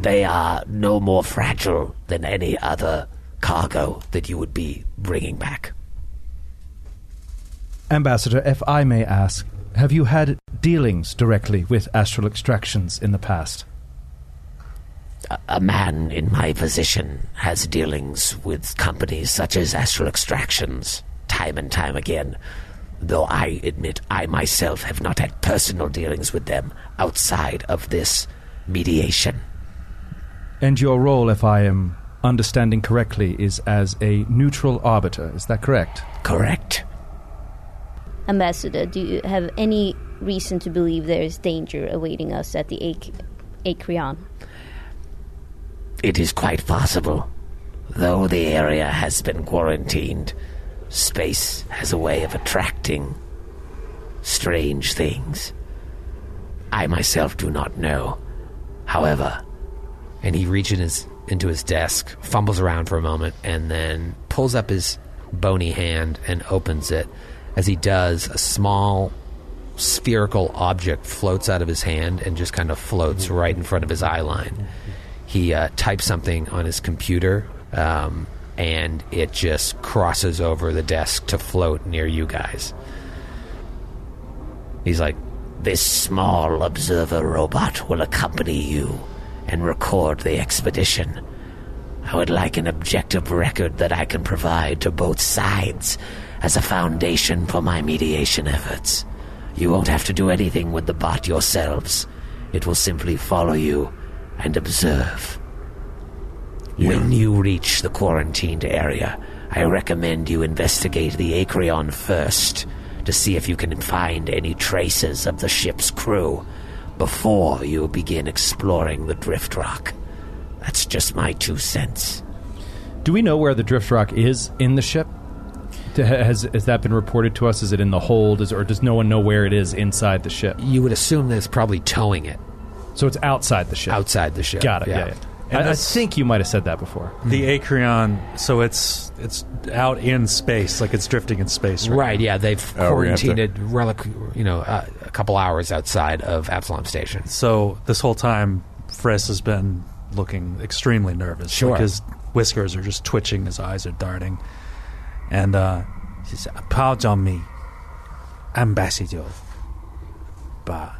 they are no more fragile than any other cargo that you would be bringing back. Ambassador, if I may ask, have you had dealings directly with Astral Extractions in the past? A, a man in my position has dealings with companies such as Astral Extractions time and time again, though I admit I myself have not had personal dealings with them outside of this mediation. And your role, if I am understanding correctly, is as a neutral arbiter. Is that correct? Correct. Ambassador, do you have any reason to believe there is danger awaiting us at the Ac- Acreon? It is quite possible. Though the area has been quarantined, space has a way of attracting strange things. I myself do not know. However, and he reaches his, into his desk, fumbles around for a moment, and then pulls up his bony hand and opens it. As he does, a small spherical object floats out of his hand and just kind of floats right in front of his eye line. He uh, types something on his computer, um, and it just crosses over the desk to float near you guys. He's like, this small observer robot will accompany you and record the expedition. I would like an objective record that I can provide to both sides as a foundation for my mediation efforts. You won't have to do anything with the bot yourselves. It will simply follow you and observe. When you reach the quarantined area, I recommend you investigate the Acreon first to see if you can find any traces of the ship's crew before you begin exploring the drift rock. That's just my two cents. Do we know where the drift rock is in the ship? Has, has that been reported to us? Is it in the hold, is, or does no one know where it is inside the ship? You would assume that it's probably towing it. So it's outside the ship. Outside the ship. Got it. Yeah. Yeah. yeah. And I, I think you might have said that before. The Acreon, so it's it's out in space, like it's drifting in space, right? Right, yeah, they've Oh, we're gonna quarantined it relic, you know, uh, a couple hours outside of Absalom Station. So this whole time, Friss has been looking extremely nervous. Sure. Like his whiskers are just twitching, his eyes are darting. And uh, he said, Pardon me, Ambassador, but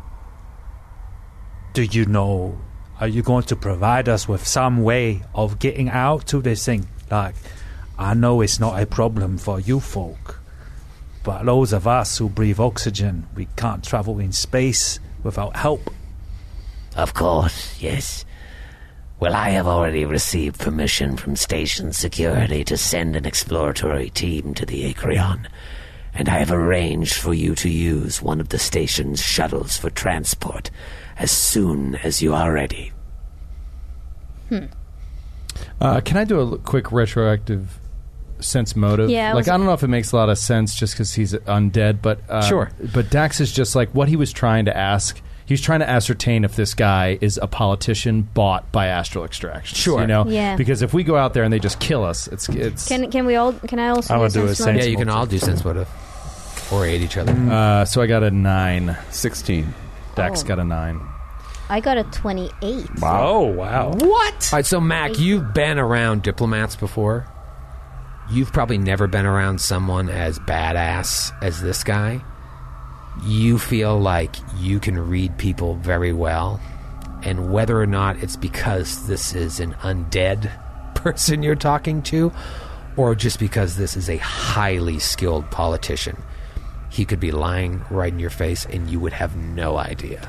Do you know? Are you going to provide us with some way of getting out to this thing? Like, I know it's not a problem for you folk, but those of us who breathe oxygen, we can't travel in space without help. Of course, yes. Well, I have already received permission from station security to send an exploratory team to the Acreon, and I have arranged for you to use one of the station's shuttles for transport as soon as you are ready. Uh, can I do a l- quick retroactive sense motive? Yeah, I like I don't know if it makes a lot of sense just because he's undead, but uh, Sure. But Dax is just like what he was trying to ask. He's trying to ascertain if this guy is a politician bought by astral extraction. Sure. you know, Yeah. Because if we go out there and they just kill us, it's it's. Can can we all? Can I also? I would do a sense sense motive? Yeah, you can all do sense motive. Or aid each other. uh, so I got a nine. 16. Dax Oh. got a nine. I got a twenty-eight. Oh wow! What? All right, so Mac, you've been around diplomats before. You've probably never been around someone as badass as this guy. You feel like you can read people very well, and whether or not it's because this is an undead person you're talking to, or just because this is a highly skilled politician, he could be lying right in your face, and you would have no idea.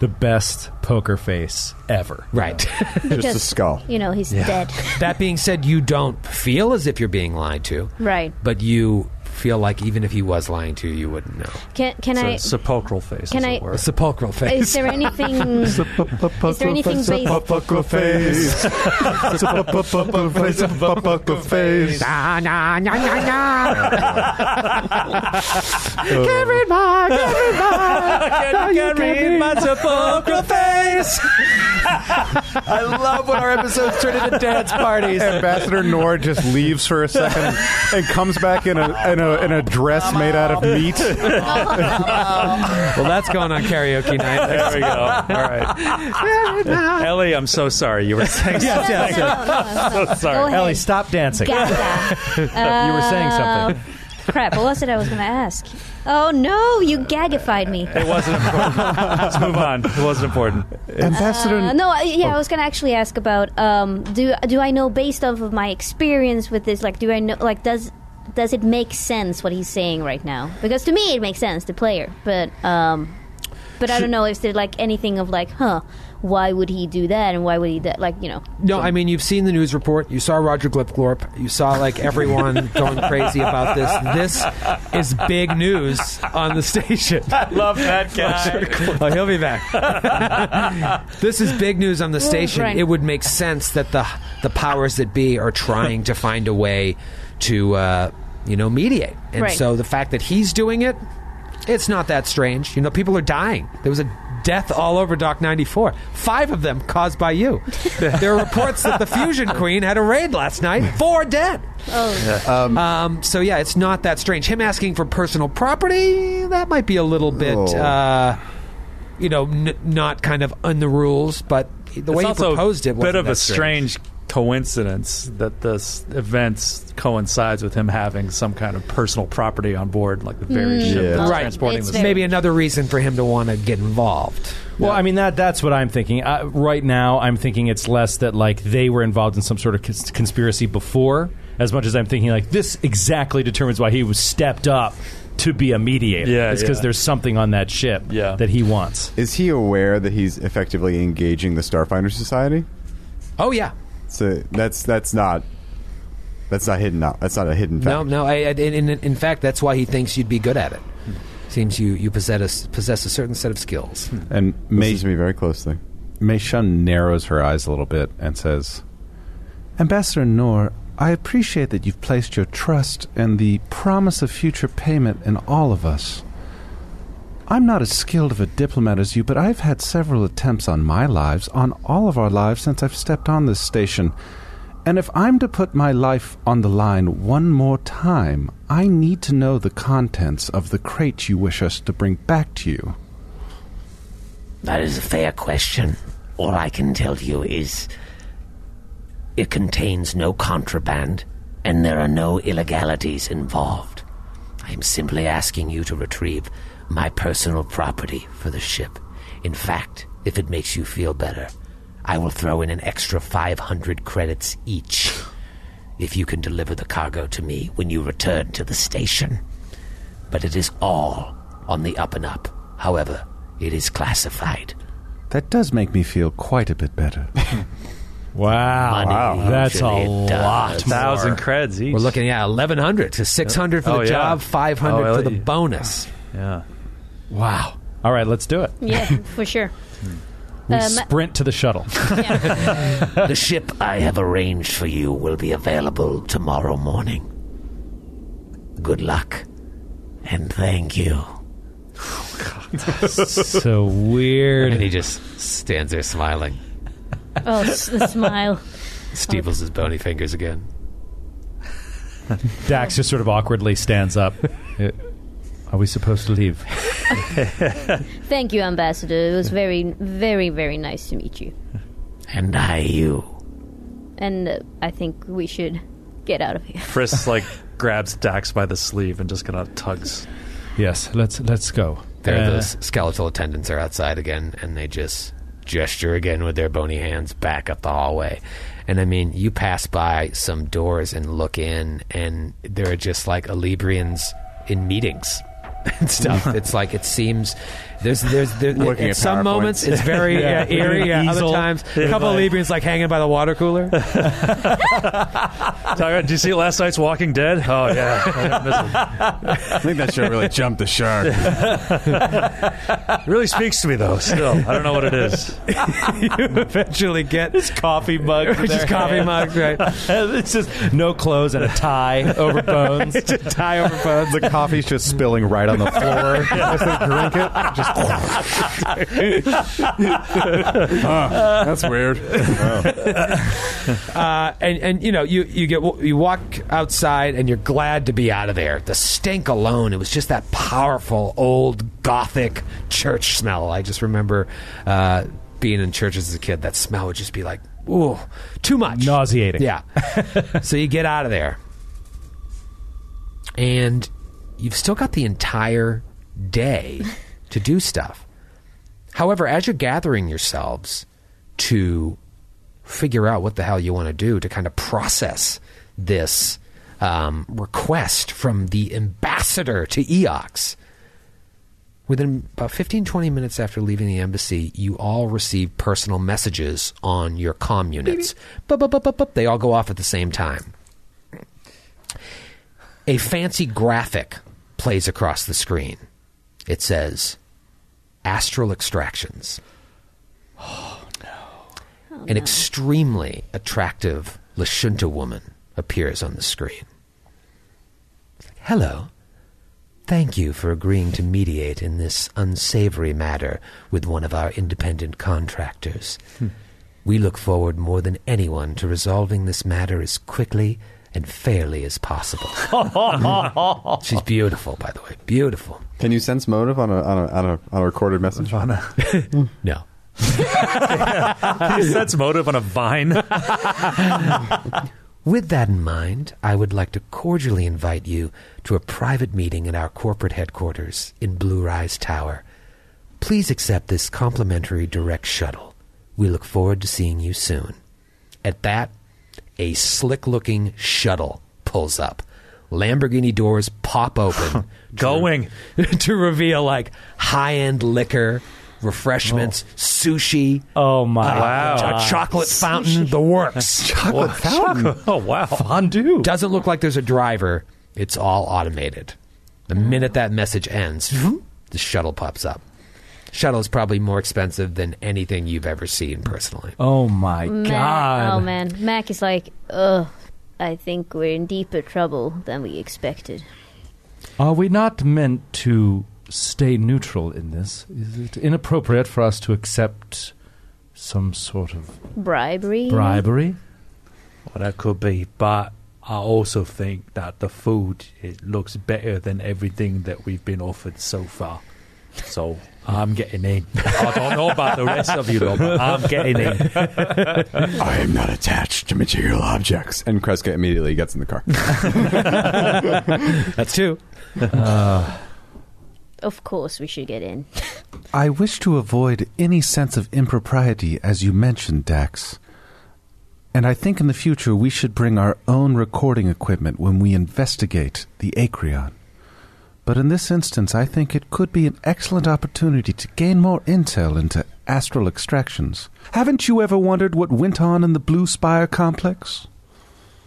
The best poker face ever. Right. Just a skull. You know, he's dead. That being said, you don't feel as if you're being lied to, Right. but you feel like even if he was lying to you, you wouldn't know. Can can It's I? a sepulchral face. Can as I- it were. A sepulchral face. Is there anything? is there anything based? Sepulchral face. Sepulchral face. Sepulchral face. Na, na, na, na, na. Can't read my, can't read my, Can, can read my sepulchral face. I love when our episodes turn into dance parties. Ambassador Nor just leaves for a second and comes back in a in a, in a dress made out of meat. Well, that's going on karaoke night. There we go. All right. Ellie, I'm so sorry. You were saying Yes, No, yes, yes. no, no, no. so Go sorry. ahead. Ellie, stop dancing. Gaga. you were saying something. Uh, Crap, what was it I was going to ask? Oh no, you gagified me. It wasn't important. Let's move on. It wasn't important. Ambassador Uh, no, yeah, I was going to actually ask about um, do do I know based off of my experience with this? Like, do I know? Like, does does it make sense what he's saying right now? Because to me, it makes sense, the player. But um, but I don't know if there's like anything of like, huh? Why would he do that? And why would he that? Like, you know. No, I mean you've seen the news report. You saw Roger Glipglorp. You saw like everyone going crazy about this. This is big news on the station. i Love that guy. oh, he'll be back. this is big news on the station. Right. It would make sense that the the powers that be are trying to find a way to uh, you know mediate. And Right. so the fact that he's doing it, it's not that strange. You know, people are dying. There was a death all over Dock 94. Five of them caused by you. there are reports that the Fusion Queen had a raid last night. Four dead. Oh, Um, so yeah, it's not that strange. Him asking for personal property that might be a little bit, Oh. uh, you know, n- not kind of on the rules. But the way it's he also proposed it, a bit of that a strange coincidence that this event coincides with him having some kind of personal property on board, like the very Mm. ship Yeah. that's Right. transporting It's the very- Maybe another reason for him to want to get involved. Well, I mean that that's what I'm thinking. Uh, right now, I'm thinking it's less that like they were involved in some sort of cons- conspiracy before, as much as I'm thinking like this exactly determines why he was stepped up to be a mediator. Yeah, it's because yeah. there's something on that ship Yeah. that he wants. Is he aware that he's effectively engaging the Starfinder Society? Oh yeah, So that's that's not that's not hidden out. That's not a hidden fact. no, no. I, I, in, in, in fact, that's why he thinks you'd be good at it. Hmm. Seems you you possess a, possess a certain set of skills. Hmm. and Mei, Listens to me very closely. Mei Shun narrows her eyes a little bit and says, Ambassador Nor, I appreciate that you've placed your trust and the promise of future payment in all of us. I'm not as skilled of a diplomat as you, but I've had several attempts on my lives, on all of our lives, since I've stepped on this station. And if I'm to put my life on the line one more time, I need to know the contents of the crate you wish us to bring back to you. That is a fair question. All I can tell you is it contains no contraband and there are no illegalities involved. I am simply asking you to retrieve my personal property for the ship. In fact, if it makes you feel better, I will throw in an extra 500 credits each if you can deliver the cargo to me when you return to the station. But it is all on the up and up. However, it is classified. That does make me feel quite a bit better. Wow, Money that's a usually lot. does. Thousand creds each. We're looking at 1100 to 600 for Oh, the yeah. job, 500 Oh, for the bonus. Yeah. Wow. All right, let's do it. Yeah, for sure. We Um, sprint to the shuttle. The ship I have arranged for you will be available tomorrow morning. Good luck, and thank you. Oh, God. So weird. And he just stands there smiling. Oh, s- the smile. Steeples his bony fingers again. Dax just sort of awkwardly stands up. Are we supposed to leave? Thank you, Ambassador. It was very, very, very nice to meet you. And I you. And uh, I think we should get out of here. Frisk like grabs Dax by the sleeve and just kind of tugs. Yes, let's let's go. There, Uh, those skeletal attendants are outside again, and they just gesture again with their bony hands back up the hallway. And I mean, you pass by some doors and look in, and there are just like Elebrians in meetings and stuff. it's like it seems there's there's there, Looking at, at some PowerPoints. moments it's very Yeah. uh, eerie. Yeah, other Easel. times a couple of Librians like hanging by the water cooler. Tyler, did you see last night's Walking Dead? Oh yeah, I miss I think that show really jumped the shark. it. It really speaks to me though. Still, I don't know what it is. you eventually get coffee mug. just coffee mugs, right? it's just no clothes and a tie over bones. Just tie over bones. the coffee's just spilling right on the floor as they drink it. Just Huh, that's weird. uh, and and you know you you get you walk outside and you're glad to be out of there. The stink alone, it was just that powerful old gothic church smell. I just remember uh, being in churches as a kid. That smell would just be like, ooh, too much, Nauseating. Yeah. so you get out of there, and you've still got the entire day to do stuff. However, as you're gathering yourselves to figure out what the hell you want to do to kind of process this um, request from the ambassador to Eox. Within about 15, 20 minutes after leaving the embassy, you all receive personal messages on your comm units. Bup, bup, bup. They all go off at the same time. A fancy graphic plays across the screen. It says, Astral Extractions. Oh, no. Oh, An extremely attractive Lashunta woman appears on the screen. Hello. Thank you for agreeing to mediate in this unsavory matter with one of our independent contractors. Hmm. We look forward more than anyone to resolving this matter as quickly and fairly as possible. She's beautiful, by the way. Beautiful. Can you sense motive on a on a on a, on a recorded message? On a, No. He sets motive on a vine. With that in mind, I would like to cordially invite you to a private meeting at our corporate headquarters in Blue Rise Tower. Please accept this complimentary direct shuttle. We look forward to seeing you soon. At that, a slick looking shuttle pulls up. Lamborghini doors pop open. Going. to, to reveal like high end liquor, refreshments, oh. sushi, Oh my! Uh, wow. a chocolate fountain, the works. chocolate fountain. Oh wow. Fondue. Doesn't look like there's a driver. It's all automated. The minute that message ends, mm-hmm. the shuttle pops up. Shuttle is probably more expensive than anything you've ever seen personally. Oh my Mac, god! oh man, Mac is like, ugh. I think we're in deeper trouble than we expected. Are we not meant to stay neutral in this? Is it inappropriate for us to accept some sort of Bribery. bribery? Well, that could be, but I also think that the food it looks better than everything that we've been offered so far. So I'm getting in. I don't know about the rest of you, though, but I'm getting in. I am not attached to material objects. And Kreska immediately gets in the car. That's two. Uh, of course we should get in. I wish to avoid any sense of impropriety, as you mentioned, Dax. And I think in the future we should bring our own recording equipment when we investigate the Acreon. But in this instance, I think it could be an excellent opportunity to gain more intel into astral extractions. Haven't you ever wondered what went on in the Blue Spire complex?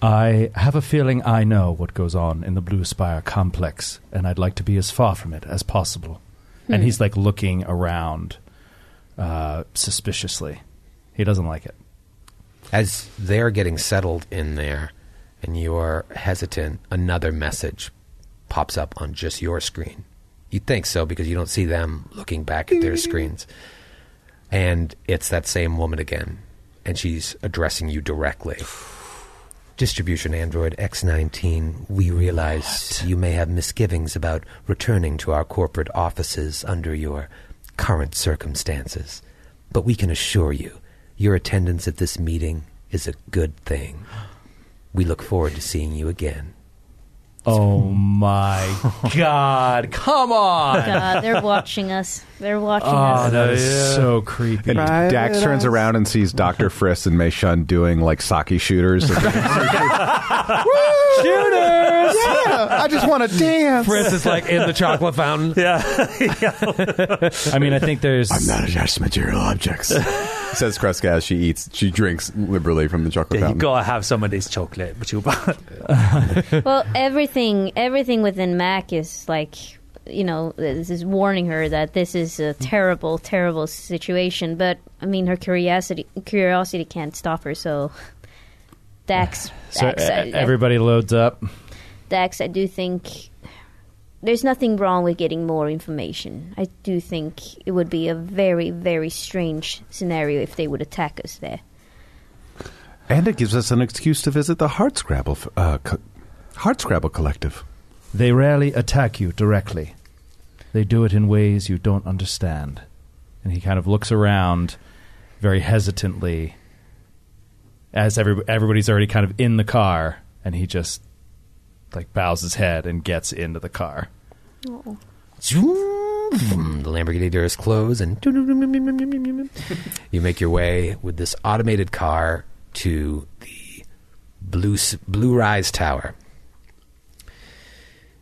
I have a feeling I know what goes on in the Blue Spire complex, and I'd like to be as far from it as possible. And Hmm. he's like looking around uh, suspiciously. He doesn't like it. As they're getting settled in there and you're hesitant, another message pops up on just your screen. You think so because you don't see them looking back at their screens. And it's that same woman again. And she's addressing you directly. Distribution Android X19, we realize you may have misgivings about returning to our corporate offices under your current circumstances. But we can assure you, your attendance at this meeting is a good thing. We look forward to seeing you again. Oh my God! Come on! God, they're watching us. They're watching Oh, us. that is so creepy. And Dax turns around and sees Dr. Friss and Mei Shun doing like sake shooters. Shooters! Yeah, I just want to dance. Fritz is like in the chocolate fountain. Yeah. I mean, I think there's. I'm not attached to material objects. Says Kreska as she eats. She drinks liberally from the chocolate Yeah, you fountain. gotta have some of this chocolate, but you well, everything everything within Mac is like, you know, this is warning her that this is a terrible, terrible situation. But I mean, her curiosity curiosity can't stop her. So, Dax, So Dax, uh, I, I- everybody loads up. Dax, I do think there's nothing wrong with getting more information. I do think it would be a very, very strange scenario if they would attack us there. And it gives us an excuse to visit the Hardscrabble, f- uh, co- Hardscrabble Collective. They rarely attack you directly. They do it in ways you don't understand. And he kind of looks around very hesitantly as every, everybody's already kind of in the car, and he just like bows his head and gets into the car. Zoom. The Lamborghini doors close, and you make your way with this automated car to the Blue Blue Rise Tower.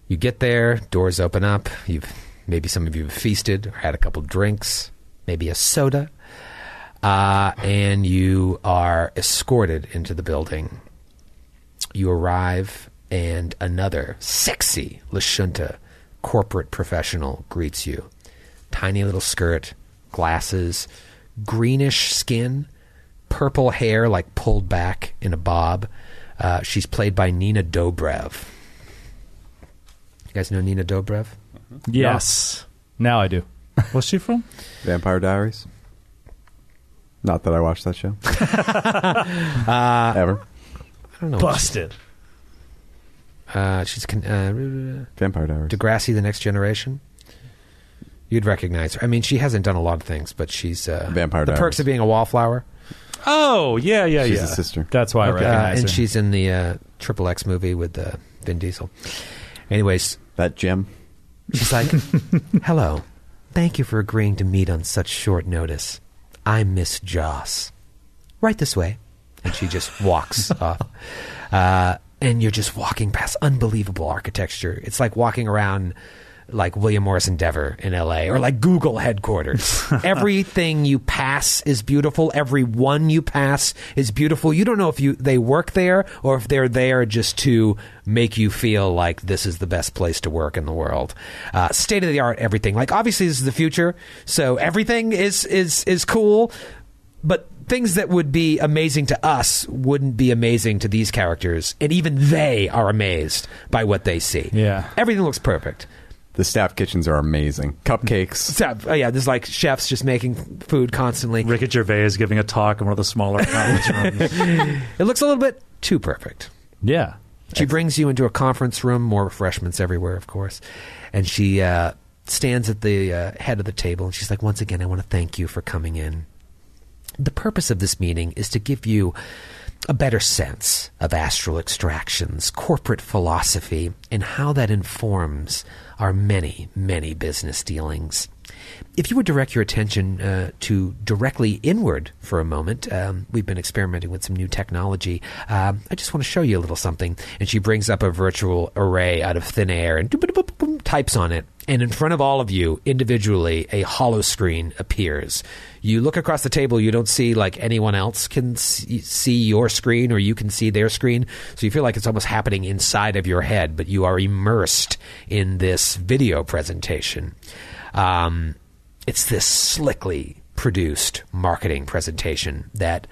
You get there, doors open up. You've maybe some of you have feasted or had a couple drinks, maybe a soda, uh, and you are escorted into the building. You arrive, and another sexy Lashunta corporate professional greets you. Tiny little skirt, glasses, greenish skin, purple hair like pulled back in a bob. Uh, she's played by Nina Dobrev. You guys know Nina Dobrev? Yes. Now I do. What's she from? Vampire Diaries. Not that I watched that show. Uh, Ever. I don't know. Busted. Uh, she's con- uh, Vampire Diaries. Degrassi, The Next Generation. You'd recognize her. I mean, she hasn't done a lot of things, but she's uh, Vampire The Diaries. Perks of Being a Wallflower. Oh, yeah, yeah, She's yeah. a sister. That's why I Uh, recognize and her. she's in the uh, Triple X movie with uh, Vin Diesel. Anyways, That gem. she's like, "Hello, thank you for agreeing to meet on such short notice. I'm Miss Joss. Right this way." And she just walks off. Uh, and you're just walking past unbelievable architecture. It's like walking around like William Morris Endeavor in LA or like Google headquarters. Everything you pass is beautiful. Every one you pass is beautiful. You don't know if you they work there or if they're there just to make you feel like this is the best place to work in the world. Uh, State of the art, everything. Like obviously this is the future, so everything is is is cool. But things that would be amazing to us wouldn't be amazing to these characters, and even they are amazed by what they see. Yeah. everything looks perfect. The staff kitchens are amazing. Cupcakes. So, oh yeah, there's like chefs just making food constantly. Ricky Gervais giving a talk in one of the smaller conference rooms. It looks a little bit too perfect. yeah. She brings you into a conference room, more refreshments everywhere, of course, and she uh, stands at the uh, head of the table and she's like, "Once again, I want to thank you for coming in. The purpose of this meeting is to give you a better sense of astral extractions, corporate philosophy, and how that informs our many, many business dealings. If you would direct your attention uh, to directly inward for a moment, um, we've been experimenting with some new technology. Um, I just want to show you a little something. And she brings up a virtual array out of thin air and types on it. And in front of all of you, individually, a holo screen appears. You look across the table, you don't see like anyone else can see, your screen or you can see their screen. So you feel like it's almost happening inside of your head, but you are immersed in this video presentation. Um, it's this slickly produced marketing presentation that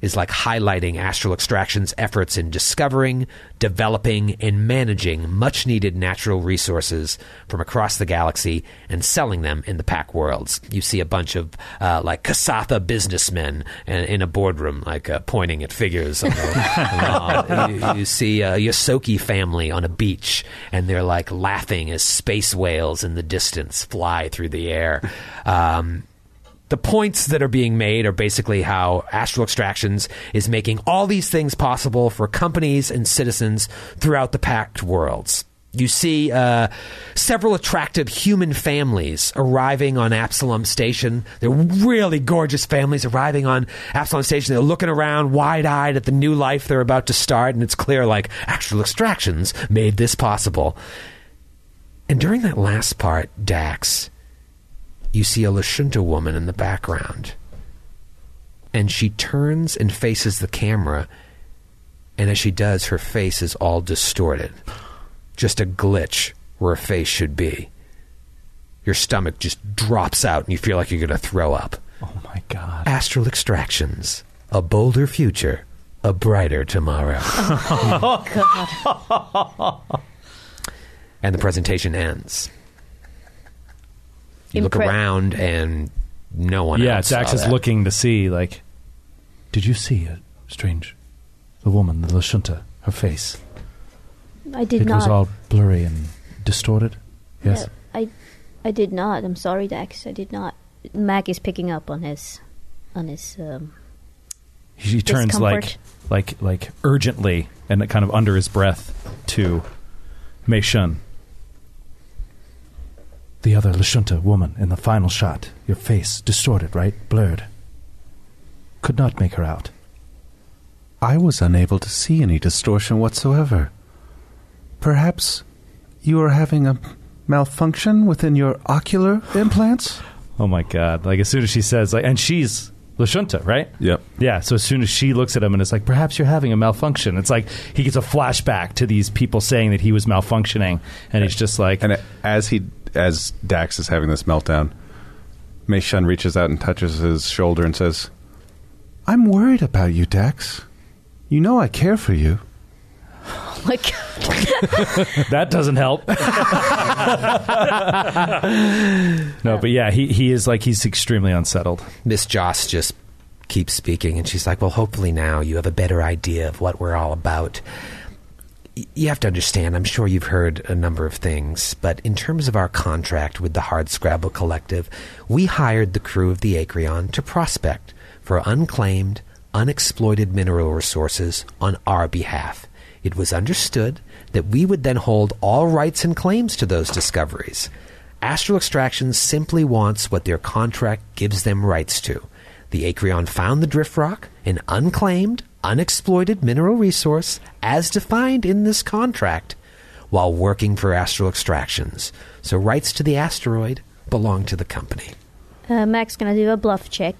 is like highlighting Astral Extraction's efforts in discovering, developing, and managing much needed natural resources from across the galaxy and selling them in the Pact Worlds. You see a bunch of uh, like Kasatha businessmen in, in a boardroom, like uh, pointing at figures. On the, you, you see a Ysoki family on a beach, and they're like laughing as space whales in the distance fly through the air. Um, the points that are being made are basically how Astral Extractions is making all these things possible for companies and citizens throughout the Pact Worlds. You see uh, several attractive human families arriving on Absalom Station. They're really gorgeous families arriving on Absalom Station. They're looking around wide eyed at the new life they're about to start, and it's clear like Astral Extractions made this possible. And during that last part, Dax, you see a Lashunta woman in the background. And she turns and faces the camera, and as she does, her face is all distorted. Just a glitch where a face should be. Your stomach just drops out, and you feel like you're going to throw up. Oh my god. Astral Extractions. A bolder future, a brighter tomorrow. Oh, God. and the presentation ends. You look Impre- around and no one yeah, else Dax saw is that. looking to see, like, did you see a strange, the woman, the Lashunta, her face? I did not. it not. was all blurry and distorted. Yes. Uh, I, I did not. I'm sorry, Dax. I did not. Mac is picking up on his, on his. Um, He turns like, discomfort. like, like urgently and kind of under his breath to Mei Shun. The other Lashunta woman in the final shot. Your face distorted, right? Blurred. Could not make her out. I was unable to see any distortion whatsoever. Perhaps you are having a malfunction within your ocular implants? Oh my god! Like as soon as she says, like, and she's Lashunta, right? Yep. Yeah. So as soon as she looks at him and it's like, perhaps you're having a malfunction. It's like he gets a flashback to these people saying that he was malfunctioning, and he's just like, And as he, as Dax is having this meltdown, Mei Shun reaches out and touches his shoulder and says, I'm worried about you, Dax. You know I care for you. Oh my god. that doesn't help. no, but yeah, he he is like he's extremely unsettled. Miss Joss just keeps speaking, and she's like, "Well, hopefully now you have a better idea of what we're all about." Y- You have to understand. I'm sure you've heard a number of things, but in terms of our contract with the Hard Scrabble Collective, we hired the crew of the Acreon to prospect for unclaimed, unexploited mineral resources on our behalf. It was understood that we would then hold all rights and claims to those discoveries. Astral Extraction simply wants what their contract gives them rights to. The Acreon found the drift rock, an unclaimed, unexploited mineral resource as defined in this contract, while working for Astral Extractions. So rights to the asteroid belong to the company. Uh, Mac's gonna do a bluff check,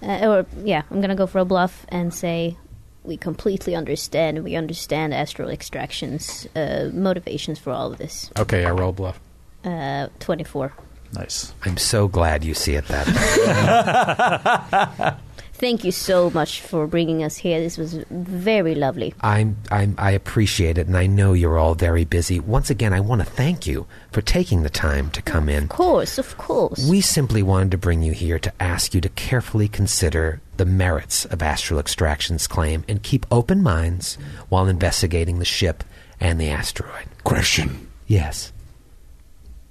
uh, or yeah, I'm gonna go for a bluff and say we completely understand. We understand Astral Extraction's uh, motivations for all of this. Okay, I roll bluff. Uh, Twenty-four. Nice. I'm so glad you see it that way. Thank you so much for bringing us here. This was very lovely. I'm, I'm, I appreciate it, and I know you're all very busy. Once again, I want to thank you for taking the time to come in. Of course, of course. We simply wanted to bring you here to ask you to carefully consider the merits of Astral Extraction's claim and keep open minds while investigating the ship and the asteroid. Question. Yes.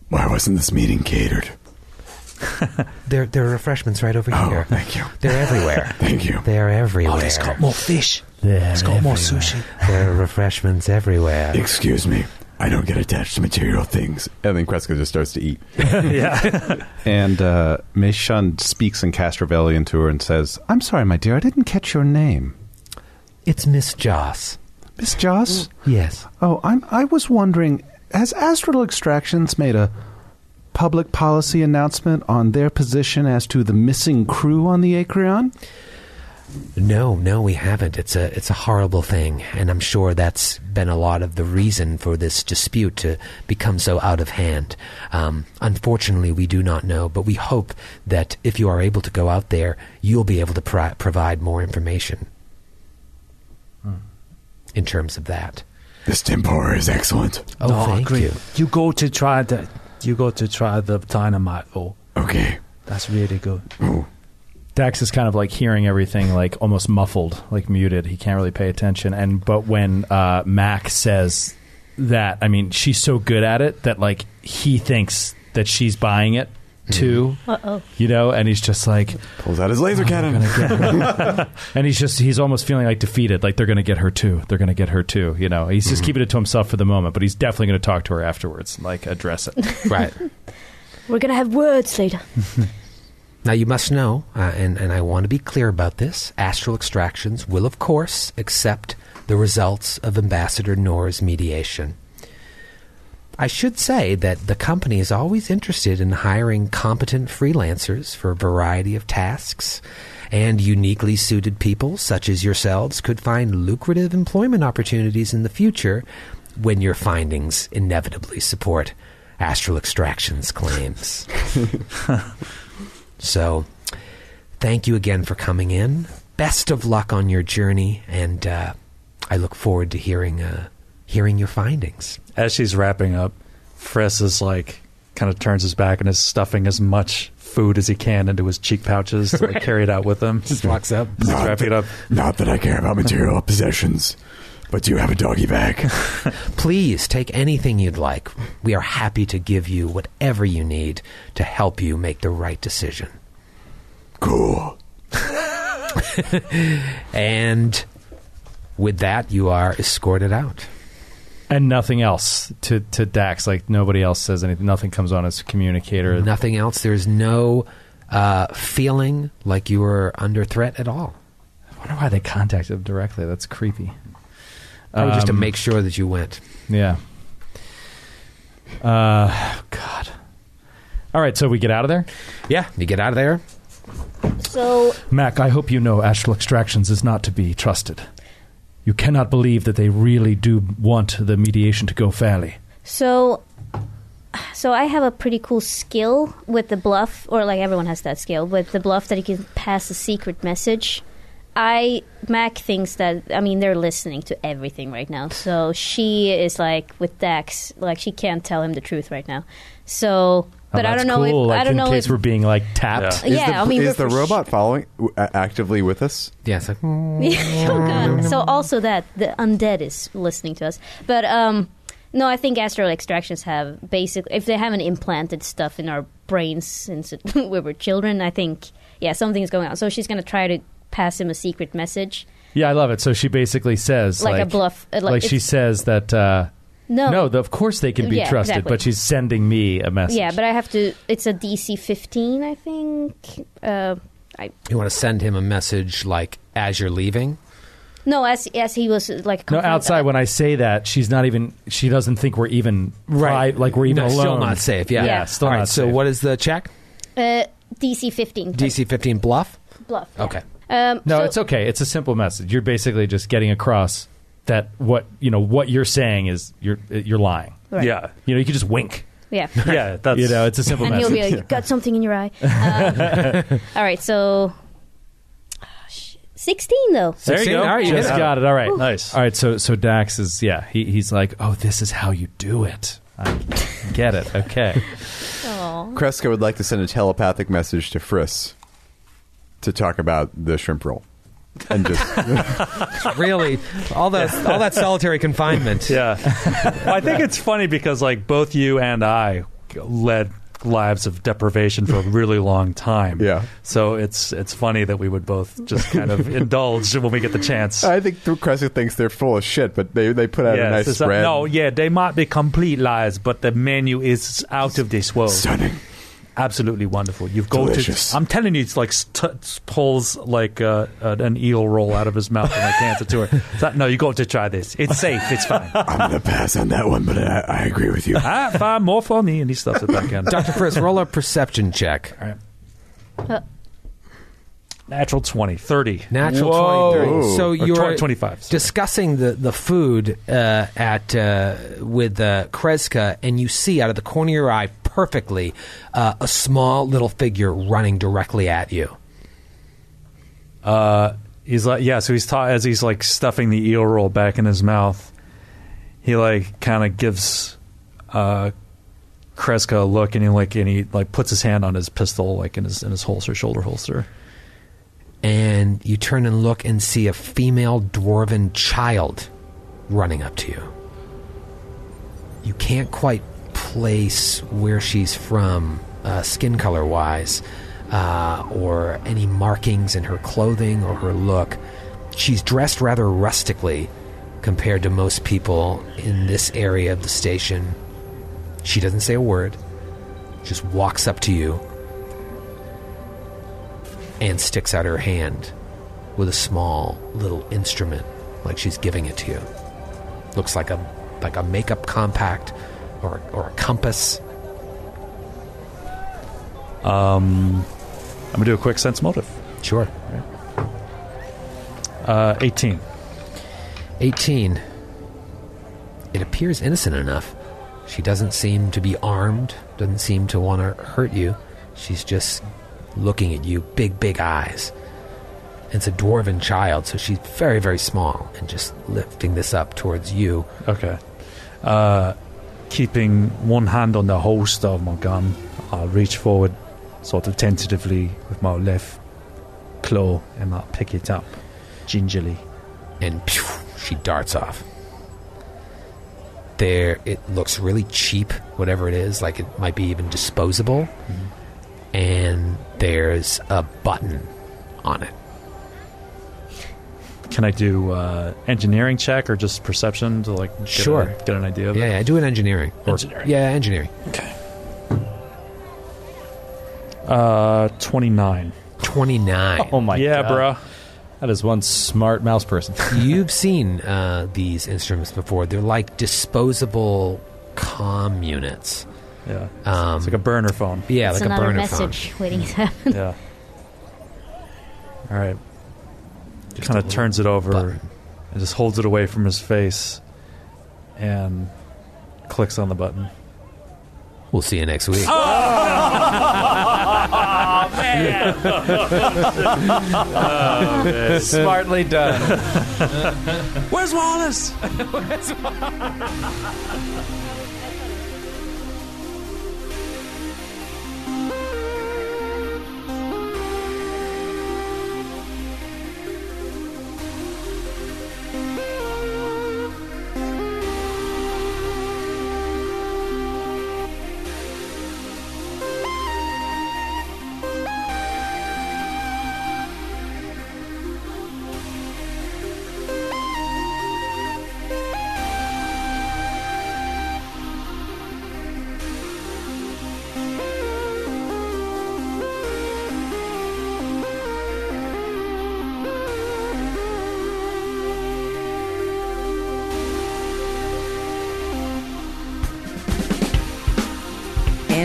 Why wasn't this meeting catered? There, there are refreshments right over Oh, here. thank you. They're everywhere. Thank you. They're everywhere. Oh, he's got more fish. There, got more sushi. There are refreshments everywhere. Excuse me. I don't get attached to material things. And then Kreska just starts to eat. yeah. And uh, Mei Shun speaks in Castrovelian to her and says, I'm sorry, my dear, I didn't catch your name. It's Miss Joss. Miss Joss? Yes. Oh, I'm, I was wondering, has Astral Extractions made a public policy announcement on their position as to the missing crew on the Acreon? No, no, we haven't. It's a it's a horrible thing, and I'm sure that's been a lot of the reason for this dispute to become so out of hand. Um, unfortunately, we do not know, but we hope that if you are able to go out there, you'll be able to pro- provide more information in terms of that. This tempura is excellent. Oh, No, thank agree. you. You go to try the. You go to try the dynamite. Oh, Okay. that's really good. Dax is kind of like hearing everything like almost muffled, like muted. He can't really pay attention. And but when uh, Mac says that, I mean, she's so good at it that like he thinks that she's buying it too. Uh oh. You know, and he's just like Pulls out his laser cannon. and he's just he's almost feeling like defeated, like they're going to get her too. They're going to get her too. You know, he's just keeping it to himself for the moment, but he's definitely going to talk to her afterwards, like address it. Right. We're gonna have words later. Now, you must know, uh, and, and I want to be clear about this Astral Extractions will, of course, accept the results of Ambassador Nor's mediation. I should say that the company is always interested in hiring competent freelancers for a variety of tasks, and uniquely suited people, such as yourselves, could find lucrative employment opportunities in the future when your findings inevitably support Astral Extractions claims. So, thank you again for coming in. Best of luck on your journey, and uh, I look forward to hearing uh, hearing your findings. As she's wrapping up, Friss is like kind of turns his back and is stuffing as much food as he can into his cheek pouches to like, carry it out with him. Just walks up. Just wrapping it up. Not that I care about material possessions, but do you have a doggy bag? Please take anything you'd like. We are happy to give you whatever you need to help you make the right decision. Cool. And with that, you are escorted out. And nothing else to to Dax. Like nobody else says anything. Nothing comes on as communicator. Nothing else. There's no uh, feeling like you are under threat at all. I wonder why they contacted him directly. That's creepy. Probably just to Um, make sure that you went. Yeah. Uh, God. All right, so we get out of there. Yeah, you get out of there. So Mac, I hope you know Astral Extractions is not to be trusted. You cannot believe that they really do want the mediation to go fairly. So, so I have a pretty cool skill with the bluff, or like everyone has that skill with the bluff that you can pass a secret message. I Mac thinks that I mean they're listening to everything right now, so she is like with Dax, like she can't tell him the truth right now. So, but Oh, I don't know cool. if like I don't in know case if we're being like tapped. Yeah, the, I mean, is the for robot following w- a- actively with us? Yeah, it's like, oh god. So also that the undead is listening to us, but um, no, I think astral extractions have basically if they haven't implanted stuff in our brains since we were children, I think yeah something's going on. So she's gonna try to pass him a secret message, Yeah, I love it. So she basically says, like, like, a bluff. uh, like, she says that. Uh, no, no, the, of course they can be Yeah, trusted, exactly. but she's sending me a message. yeah, but I have to. It's a DC fifteen, I think. Uh, I you want to send him a message like as you're leaving. no, as as he was like No, confront- outside when I say that, she's not even. She doesn't think we're even Right. Like we're even No, alone. still not safe. Yeah, Yeah. still All right. not So safe. what is the check? uh, DC fifteen. DC 15 bluff. bluff. yeah. Okay. Um, No, so- it's okay. It's a simple message. You're basically just getting across that what you know what you're saying is you're you're lying. Right. Yeah. You know, you can just wink. Yeah. Yeah, that's You know, it's a simple and he'll be like, "Got something in your eye." Um, all right, so ah, shit. sixteen though. There you go. All right, you just hit it. got it. All right, Nice. All right, so so Dax is yeah. He, he's like, oh, this is how you do it. I get it. Okay. Aw. Kreska would like to send a telepathic message to Friss to talk about the shrimp roll. And just really, all that all that solitary confinement. Yeah. Well, I think it's funny because like both you and I led lives of deprivation for a really long time. Yeah. So it's it's funny that we would both just kind of indulge when we get the chance. I think Cressa thinks they're full of shit, but they they put out a nice it's a- spread. no, yeah, they might be complete lies, but the menu is out of this world. Stunning. Absolutely wonderful. You've got to. I'm telling you, it's like st- pulls like uh, uh, an eel roll out of his mouth and like hands it to her. It's like, no, you got to try this. It's safe. It's fine. I'm gonna pass on that one, but I, I agree with you. ah, fine, more for me, and he stuffs it back in. Dr. Frisk, roll a perception check. All right. Natural 20, 30. Natural Whoa. 20, 30. So you're 20, 25. sorry. discussing the, the food uh, at uh, with uh, Kreska, and you see out of the corner of your eye perfectly uh, a small little figure running directly at you. Uh, he's like, yeah. So he's ta- as he's like stuffing the eel roll back in his mouth. He like kind of gives uh, Kreska a look, and he like and he like puts his hand on his pistol, like in his in his holster, shoulder holster. And you turn and look and see a female dwarven child running up to you. You can't quite place where she's from, uh, skin color wise, uh, or any markings in her clothing or her look. She's dressed rather rustically compared to most people in this area of the station. She doesn't say a word, just walks up to you and sticks out her hand with a small little instrument like she's giving it to you. Looks like a like a makeup compact or or a compass. Um, I'm gonna do a quick sense motive. Sure. Uh, 18. 18. It appears innocent enough. She doesn't seem to be armed, doesn't seem to want to hurt you. She's just looking at you, big, big eyes. It's a dwarven child, so she's very, very small and just lifting this up towards you. Okay. Uh, keeping one hand on the holster of my gun, I'll reach forward, sort of tentatively with my left claw, and I'll pick it up gingerly. and pew, she darts off. There, it looks really cheap, whatever it is, like it might be even disposable. Mm-hmm. And there's a button on it. Can I do uh, engineering check or just perception to like get Sure. a, get an idea of Yeah, it? yeah, I do an engineering. Or- Engineering. yeah, engineering. Okay. Uh, 29. 29. Oh my god. yeah, god. bruh. That is one smart mouse person. You've seen uh, these instruments before. They're like disposable comm units. Yeah. Um, it's like a burner phone. Yeah, it's like a burner message phone. waiting to happen. Yeah. All right. Just kind of turns it over button. and just holds it away from his face and clicks on the button. We'll see you next week. Oh! Oh, Smartly done. Where's Wallace?